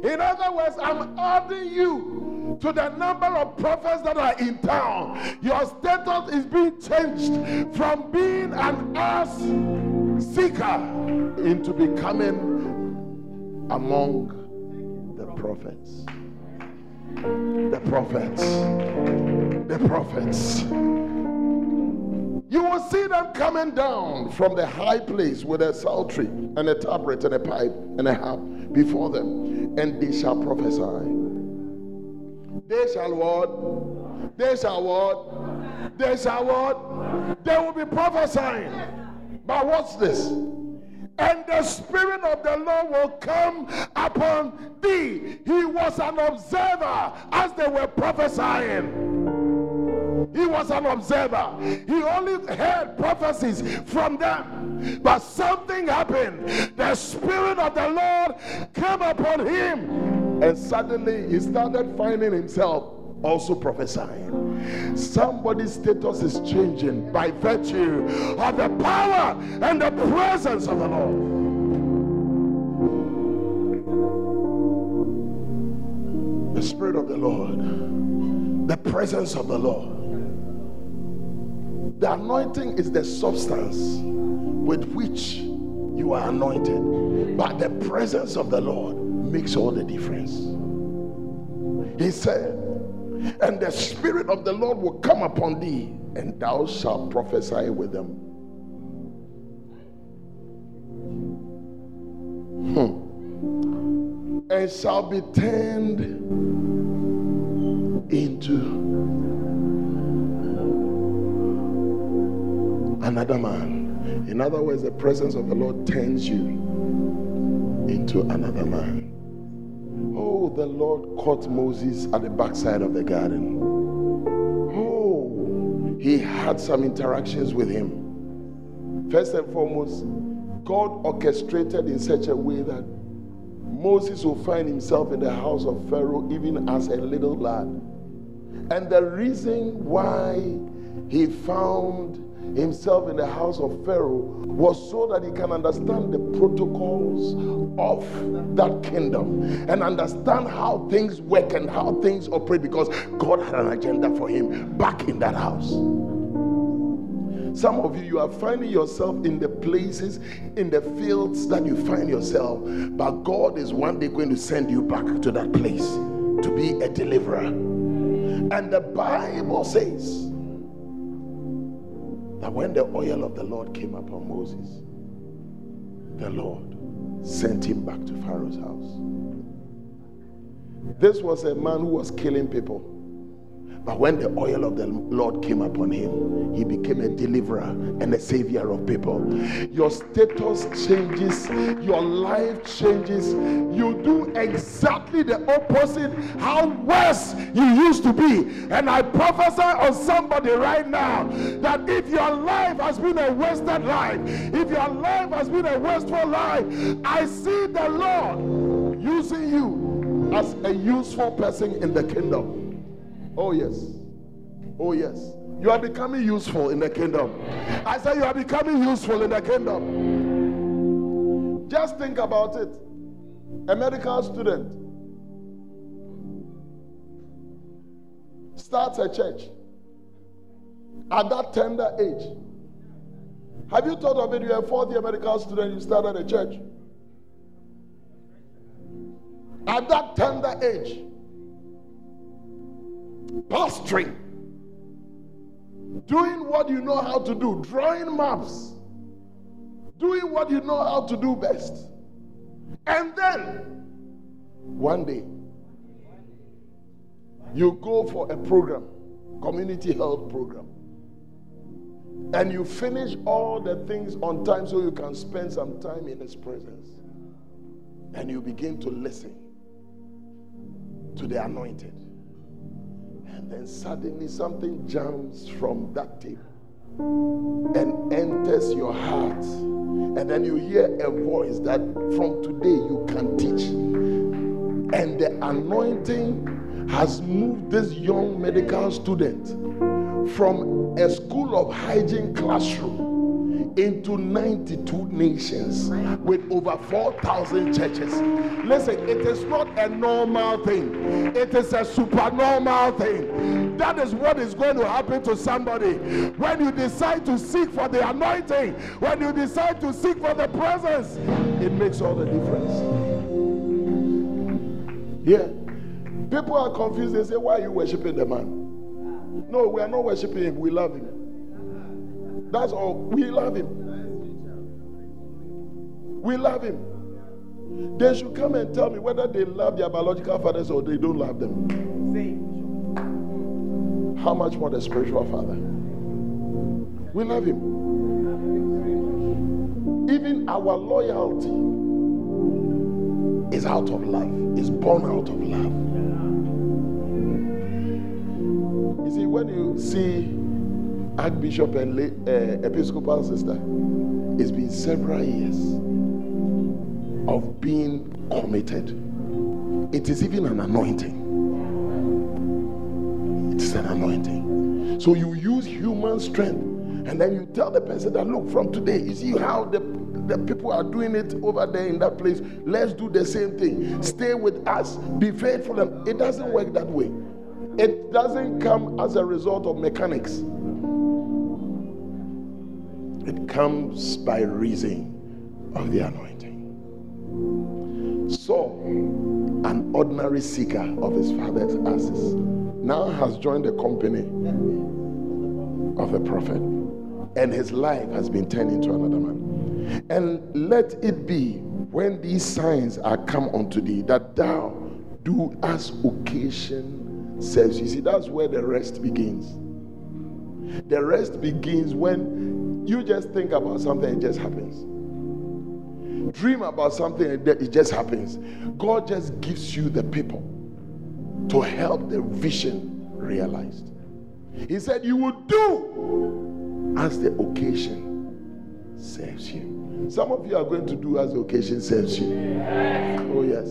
In other words, I'm adding you to the number of prophets that are in town. Your status is being changed from being an ass seeker into becoming among the prophets. The prophets. The prophets. You will see them coming down from the high place with a psaltery and a tabret and a pipe and a harp before them, and they shall prophesy. They shall what? They shall what? They shall what? They will be prophesying. But what's this? And the Spirit of the Lord will come upon thee. He was an observer as they were prophesying. He was an observer. He only heard prophecies from them. But something happened. The Spirit of the Lord came upon him. And suddenly he started finding himself also prophesying. Somebody's status is changing by virtue of the power and the presence of the Lord. The Spirit of the Lord, the presence of the Lord. The anointing is the substance with which you are anointed, but the presence of the Lord makes all the difference. He said, and the Spirit of the Lord will come upon thee, and thou shalt prophesy with them. Hmm. And shall be turned into another man. In other words, the presence of the Lord turns you into another man. The Lord caught Moses at the backside of the garden. Oh, he had some interactions with him. First and foremost, God orchestrated in such a way that Moses will find himself in the house of Pharaoh even as a little lad. And the reason why he found himself in the house of Pharaoh was so that he can understand the protocols of that kingdom and understand how things work and how things operate because God had an agenda for him back in that house. Some of you, you are finding yourself in the places, in the fields that you find yourself, but God is one day going to send you back to that place to be a deliverer. And the Bible says, that when the oil of the Lord came upon Moses, the Lord sent him back to Pharaoh's house. This was a man who was killing people. But when the oil of the Lord came upon him, he became a deliverer and a savior of people. Your status changes, your life changes. You do exactly the opposite how worse you used to be. And I prophesy on somebody right now that if your life has been a wasted life, if your life has been a wasteful life, I see the Lord using you as a useful person in the kingdom. Oh, yes. Oh, yes. You are becoming useful in the kingdom. I say you are becoming useful in the kingdom. Just think about it. A medical student starts a church at that tender age. Have you thought of it? You're a fourth year medical student, you started a church. At that tender age, pastoring. doing what you know how to do, drawing maps, doing what you know how to do best. And then, one day, you go for a program, community health program, and you finish all the things on time so you can spend some time in His presence. And you begin to listen to the anointed. And then suddenly something jumps from that table and enters your heart. And then you hear a voice that from today you can teach. And the anointing has moved this young medical student from a school of hygiene classroom into 92 nations with over 4,000 churches. Listen, it is not a normal thing, it is a supernormal thing. That is what is going to happen to somebody when you decide to seek for the anointing, when you decide to seek for the presence. It makes all the difference. Yeah. People are confused. They say, Why are you worshiping the man? No, we are not worshiping him. We love him. That's all. We love him. We love him. They should come and tell me whether they love their biological fathers or they don't love them. How much more the spiritual father? We love him. Even our loyalty is out of love, is born out of love. You see, when you see Archbishop and uh, Episcopal sister, it's been several years of being committed. It is even an anointing. It is an anointing. So you use human strength and then you tell the person that, look, from today, you see how the, the people are doing it over there in that place. Let's do the same thing. Stay with us, be faithful. It doesn't work that way. It doesn't come as a result of mechanics. It comes by reason of the anointing. Saul, an ordinary seeker of his father's asses, now has joined the company of the prophet, and his life has been turned into another man. And let it be when these signs are come unto thee that thou do as occasion serves. You see, that's where the rest begins. The rest begins when you just think about something, it just happens dream about something it just happens. God just gives you the people to help the vision realized. He said, You will do as the occasion serves you. Some of you are going to do as the occasion serves you. Oh, yes.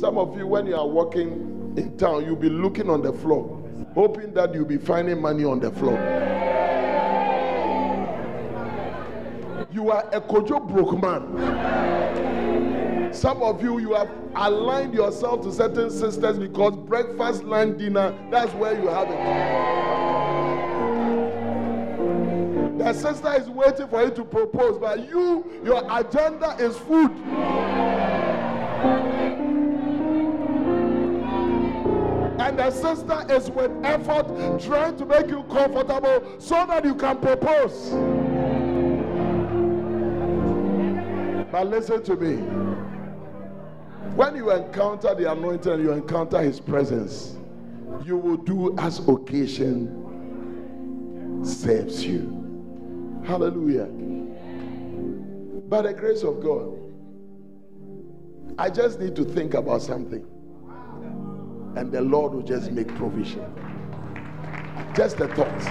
Some of you, when you are walking in town, you'll be looking on the floor, hoping that you'll be finding money on the floor. You are a kojo broke man. Some of you, you have aligned yourself to certain sisters because breakfast, lunch, dinner, that's where you have it. The sister is waiting for you to propose, but you, your agenda is food. And the sister is with effort trying to make you comfortable so that you can propose. Listen to me. When you encounter the anointing you encounter his presence, you will do as occasion serves you. Hallelujah. By the grace of God, I just need to think about something. And the Lord will just make provision. Just a thought.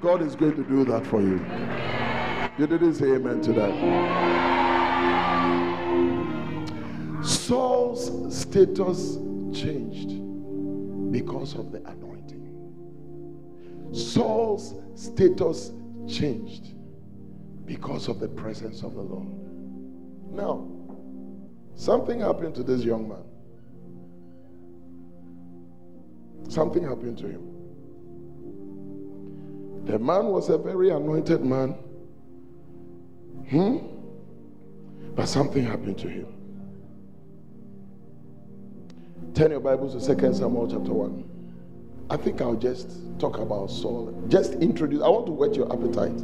God is going to do that for you. You didn't say amen to that. Saul's status changed because of the anointing. Saul's status changed because of the presence of the Lord. Now, something happened to this young man. Something happened to him. The man was a very anointed man. Hmm? But something happened to him. Turn your Bibles to 2 Samuel chapter 1. I think I'll just talk about Saul. Just introduce. I want to whet your appetite.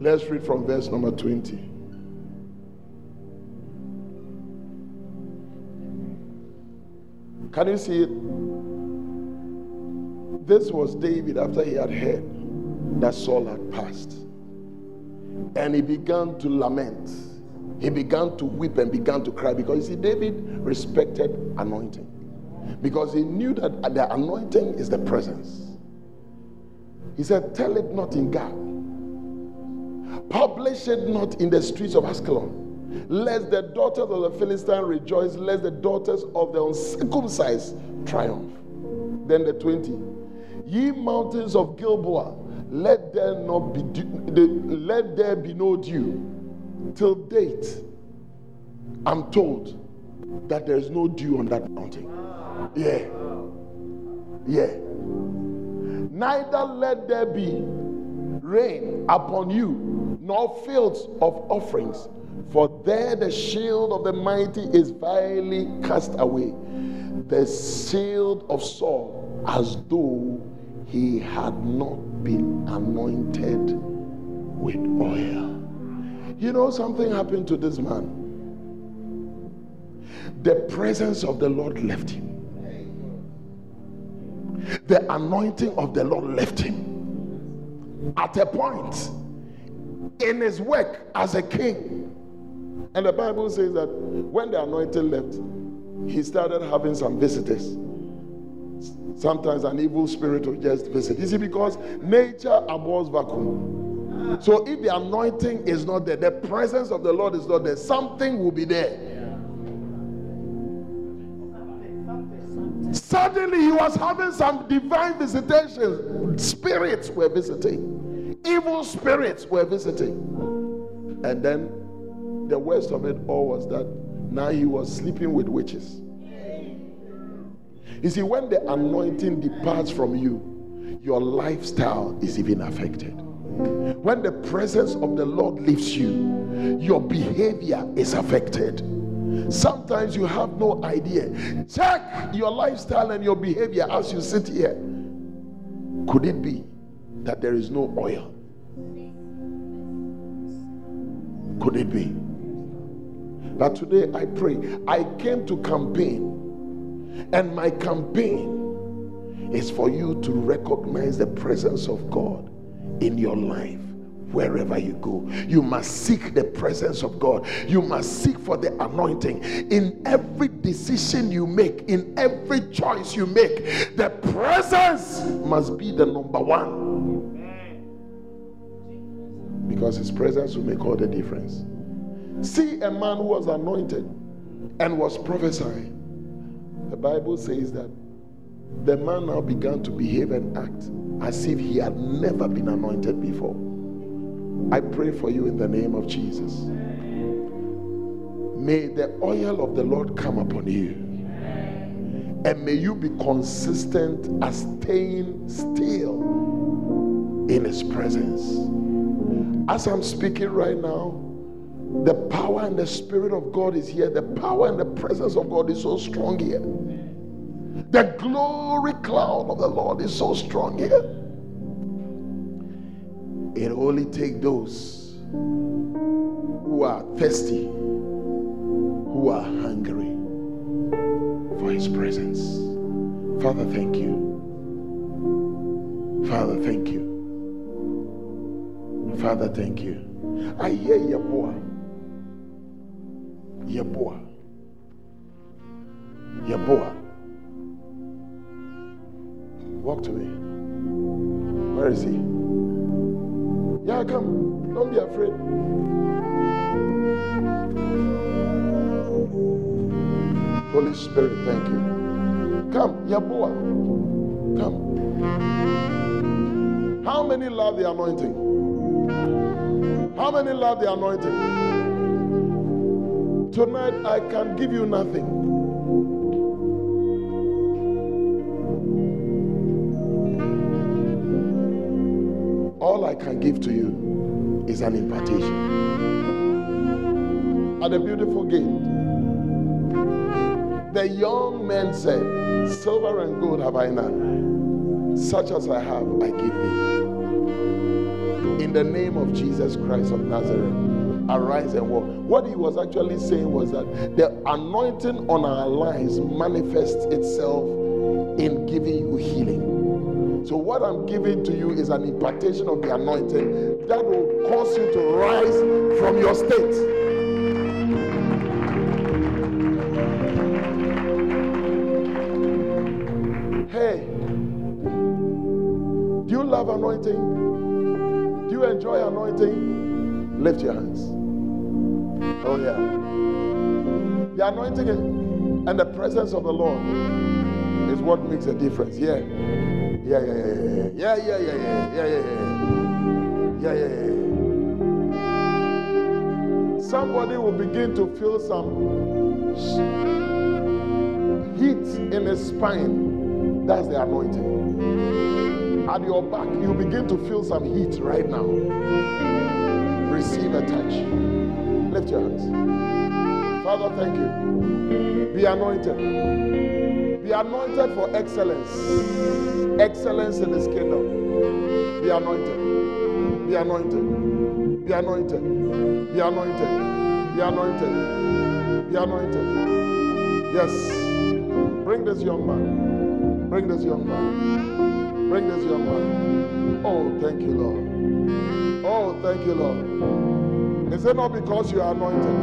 Let's read from verse number 20. Can you see it? This was David after he had heard that Saul had passed. And he began to lament. He began to weep and began to cry because see, David respected anointing because he knew that the anointing is the presence. He said, Tell it not in Gath, publish it not in the streets of Askelon lest the daughters of the Philistine rejoice, lest the daughters of the uncircumcised triumph. Then the 20. Ye mountains of Gilboa, let there not be let there be no dew. Till date, I'm told that there is no dew on that mountain. Yeah. Yeah. Neither let there be rain upon you, nor fields of offerings for there the shield of the mighty is vilely cast away, the shield of Saul, as though he had not been anointed with oil. You know, something happened to this man. The presence of the Lord left him. The anointing of the Lord left him. At a point in his work as a king, and the Bible says that when the anointing left, he started having some visitors. Sometimes an evil spirit will just visit. You see, because nature abhors vacuum. So if the anointing is not there, the presence of the Lord is not there, something will be there. Suddenly he was having some divine visitations. Spirits were visiting, evil spirits were visiting. And then the worst of it all was that now he was sleeping with witches. You see, when the anointing departs from you, your lifestyle is even affected. When the presence of the Lord leaves you, your behavior is affected. Sometimes you have no idea. Check your lifestyle and your behavior as you sit here. Could it be that there is no oil? Could it be? But today I pray. I came to campaign, and my campaign is for you to recognize the presence of God in your life wherever you go. You must seek the presence of God. You must seek for the anointing in every decision you make, in every choice you make. The presence must be the number one. Because his presence will make all the difference. See a man who was anointed and was prophesying. The Bible says that the man now began to behave and act as if he had never been anointed before. I pray for you in the name of Jesus. May the oil of the Lord come upon you. And may you be consistent as staying still in His presence. As I'm speaking right now, the power and the Spirit of God is here. The power and the presence of God is so strong here. The glory cloud of the Lord is so strong here. It only takes those who are thirsty, who are hungry for His presence. Father, thank you. Father, thank you. Father, thank you. I hear your boy. Yeboah. Yeboah. Walk to me. Where is he? Yeah, come. Don't be afraid. Holy Spirit, thank you. Come, Yeboah. Come. How many love the anointing? How many love the anointing? Tonight, I can give you nothing. All I can give to you is an impartation. at the beautiful gate, the young man said, Silver and gold have I none. Such as I have, I give thee. In the name of Jesus Christ of Nazareth, arise and walk. What he was actually saying was that the anointing on our lives manifests itself in giving you healing. So, what I'm giving to you is an impartation of the anointing that will cause you to rise from your state. Hey, do you love anointing? Do you enjoy anointing? Lift your hands. Oh, yeah. The anointing and the presence of the Lord is what makes a difference. Yeah. Yeah, yeah, yeah, yeah, yeah, yeah, yeah, yeah, yeah, yeah, yeah, yeah, yeah. Somebody will begin to feel some heat in his spine. That's the anointing. At your back, you begin to feel some heat right now. Receive a touch. Lift your hands. Father, thank you. Be anointed. Be anointed for excellence. Excellence in his kingdom. Be anointed. Be anointed. Be anointed. Be anointed. Be anointed. Be anointed. Yes. Bring this young man. Bring this young man. Bring this young man. Oh, thank you, Lord. Oh, thank you, Lord. Is it not because you are anointed?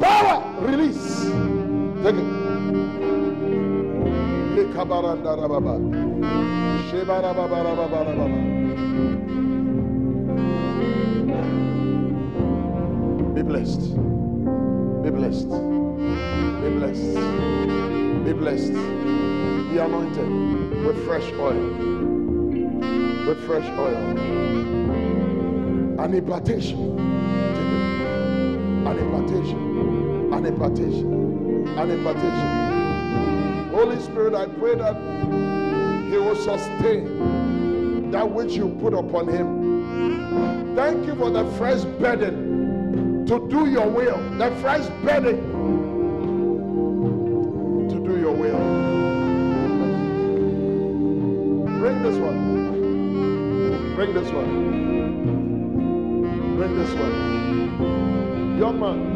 Power, release. Take it. Be blessed. Be blessed. Be blessed. Be blessed. Be anointed with fresh oil. With fresh oil. An impartation. An impartation. An impartation. An impartation. Holy Spirit, I pray that He will sustain that which you put upon Him. Thank you for the fresh burden to do your will. The fresh burden to do your will. Bring this one. Bring this one. Bring this one. Young man.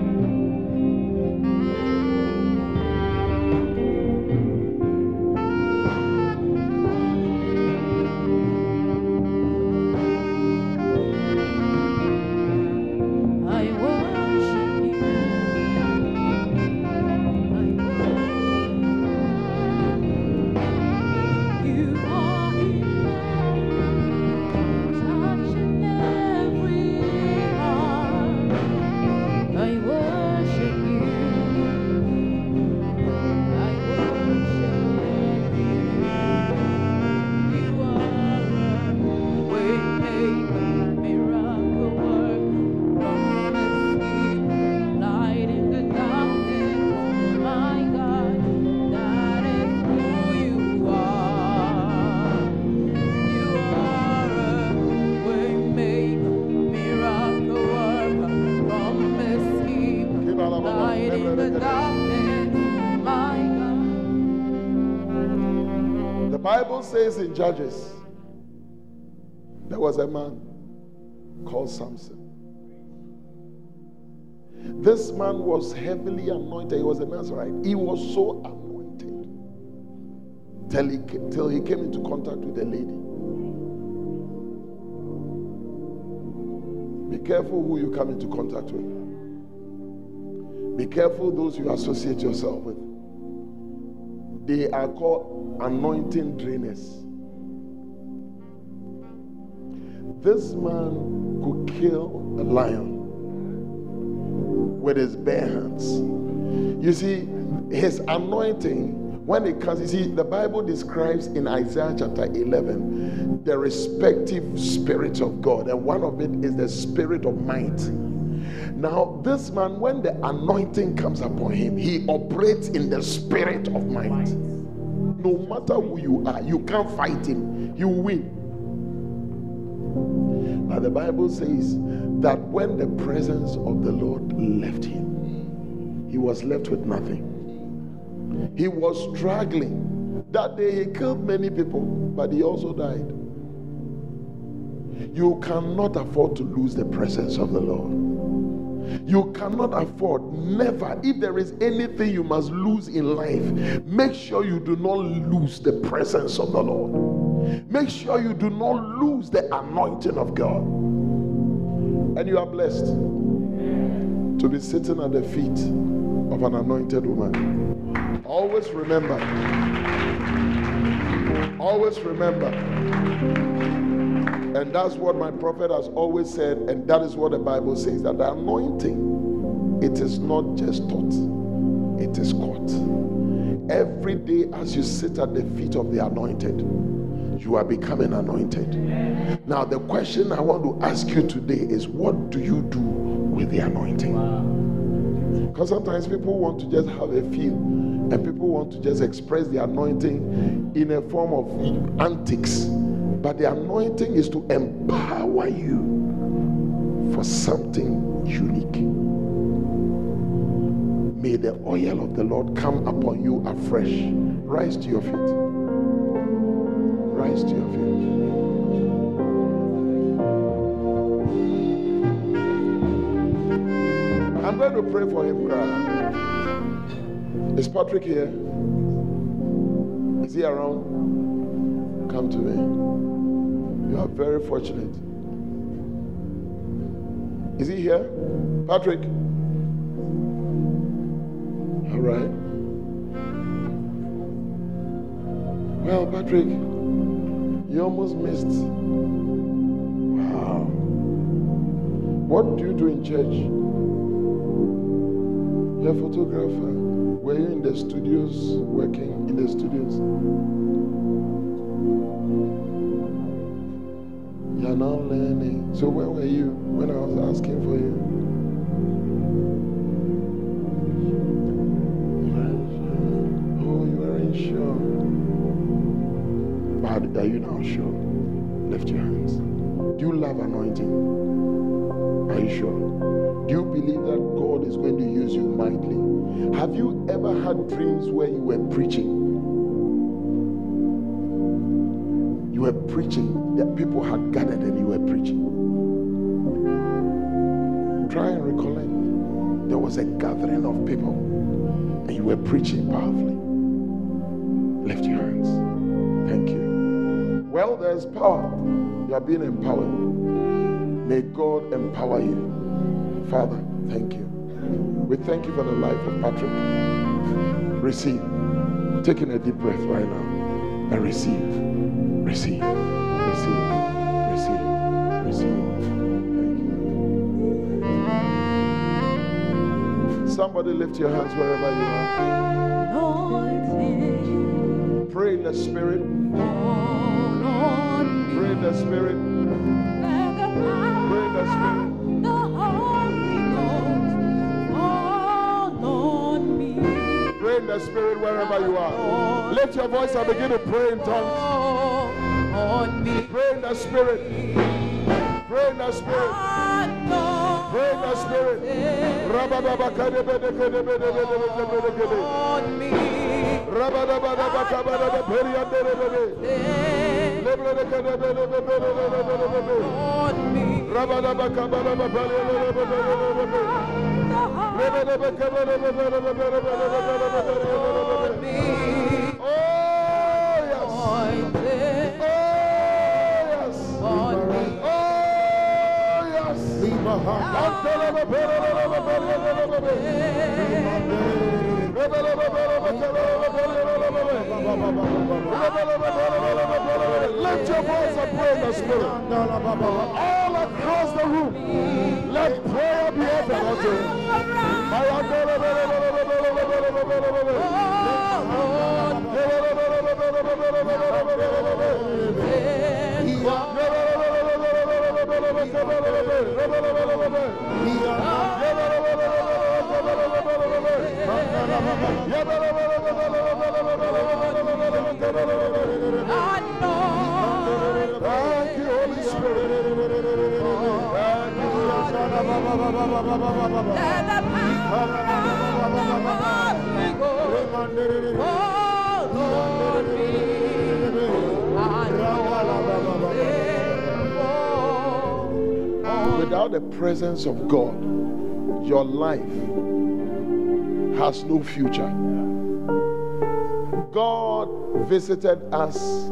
Judges, there was a man called Samson. This man was heavily anointed. He was a Nazarite. He was so anointed till he, till he came into contact with a lady. Be careful who you come into contact with. Be careful those you associate yourself with. They are called anointing drainers. This man could kill a lion with his bare hands. You see, his anointing, when it comes, you see, the Bible describes in Isaiah chapter 11 the respective spirits of God, and one of it is the spirit of might. Now, this man, when the anointing comes upon him, he operates in the spirit of might. No matter who you are, you can't fight him, you win. But the Bible says that when the presence of the Lord left him, he was left with nothing. He was struggling. That day he killed many people, but he also died. You cannot afford to lose the presence of the Lord. You cannot afford, never. If there is anything you must lose in life, make sure you do not lose the presence of the Lord. Make sure you do not lose the anointing of God. And you are blessed to be sitting at the feet of an anointed woman. Always remember, always remember. And that's what my prophet has always said, and that is what the Bible says that the anointing, it is not just taught, it is caught. Every day, as you sit at the feet of the anointed, you are becoming anointed. Now, the question I want to ask you today is what do you do with the anointing? Because sometimes people want to just have a feel, and people want to just express the anointing in a form of antics. But the anointing is to empower you for something unique. May the oil of the Lord come upon you afresh. Rise to your feet. Feet. I'm going to pray for him. Is Patrick here? Is he around? Come to me. You are very fortunate. Is he here? Patrick? All right. Well, Patrick, you almost missed. Wow. What do you do in church? You're a photographer. Were you in the studios, working in the studios? You're now learning. So where were you when I was asking for you? You sure? Lift your hands. Do you love anointing? Are you sure? Do you believe that God is going to use you mightily? Have you ever had dreams where you were preaching? You were preaching, that people had gathered and you were preaching. Try and recollect. There was a gathering of people and you were preaching powerfully. Lift your hands. Well, there's power. You are being empowered. May God empower you. Father, thank you. We thank you for the life of Patrick. Receive. Taking a deep breath right now and receive. Receive. Receive. Receive. Receive. Thank you. Somebody lift your hands wherever you are. Pray in the spirit. In the spirit. Pray in the spirit. the Holy Ghost fall on me. Pray in the spirit wherever you are. Lift your voice and begin to pray in tongues. On me. Pray in the spirit. Pray in the spirit. Pray in the spirit. Rabadabakadebedekadebedebedebedebedekede. On me. On me. Heart. Oh, yes. Oh, yes. on me. Oh, yes. Oh, Lift your voice and pray in the spirit. All across the room, let prayer be open unto him. Without the presence of God, your life has no future. God visited us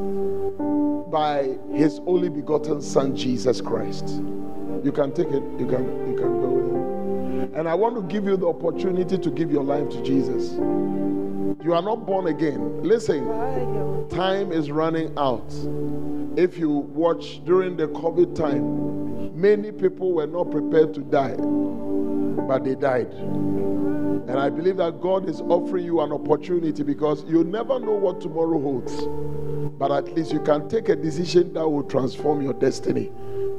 by his only begotten son Jesus Christ. You can take it, you can you can go. And I want to give you the opportunity to give your life to Jesus. You are not born again. Listen, time is running out. If you watch during the COVID time, many people were not prepared to die, but they died. And I believe that God is offering you an opportunity because you never know what tomorrow holds. But at least you can take a decision that will transform your destiny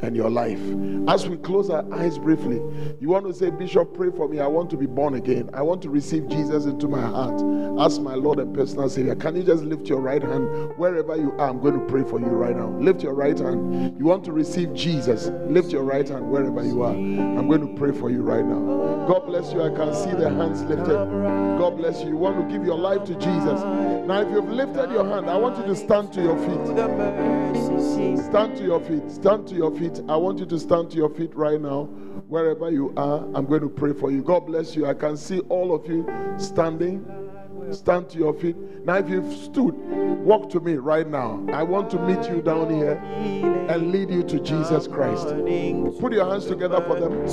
and your life. As we close our eyes briefly, you want to say, Bishop, pray for me. I want to be born again. I want to receive Jesus into my heart as my Lord and personal Savior. Can you just lift your right hand wherever you are? I'm going to pray for you right now. Lift your right hand. You want to receive Jesus? Lift your right hand wherever you are. I'm going to pray for you right now. God bless you. I can see the hands lifted. God bless you. You want to give your life to Jesus. Now, if you've lifted your hand, I want you to stand to your feet. Stand to your feet. Stand to your feet. I want you to stand to your feet right now. Wherever you are, I'm going to pray for you. God bless you. I can see all of you standing. Stand to your feet. Now, if you've stood, walk to me right now. I want to meet you down here and lead you to Jesus Christ. Put your hands together for them.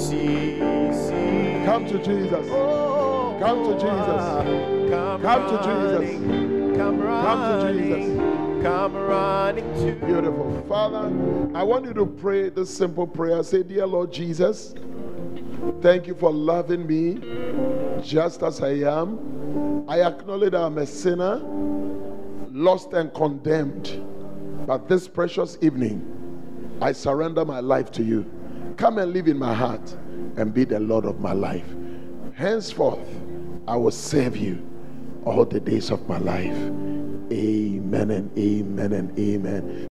Come to Jesus. Come to Jesus. Come to Jesus. Come to Jesus. Come running to Beautiful. Father, I want you to pray this simple prayer. Say, Dear Lord Jesus, thank you for loving me just as I am. I acknowledge I'm a sinner, lost and condemned. But this precious evening, I surrender my life to you. Come and live in my heart and be the Lord of my life. Henceforth, I will serve you all the days of my life. Amen and amen and amen.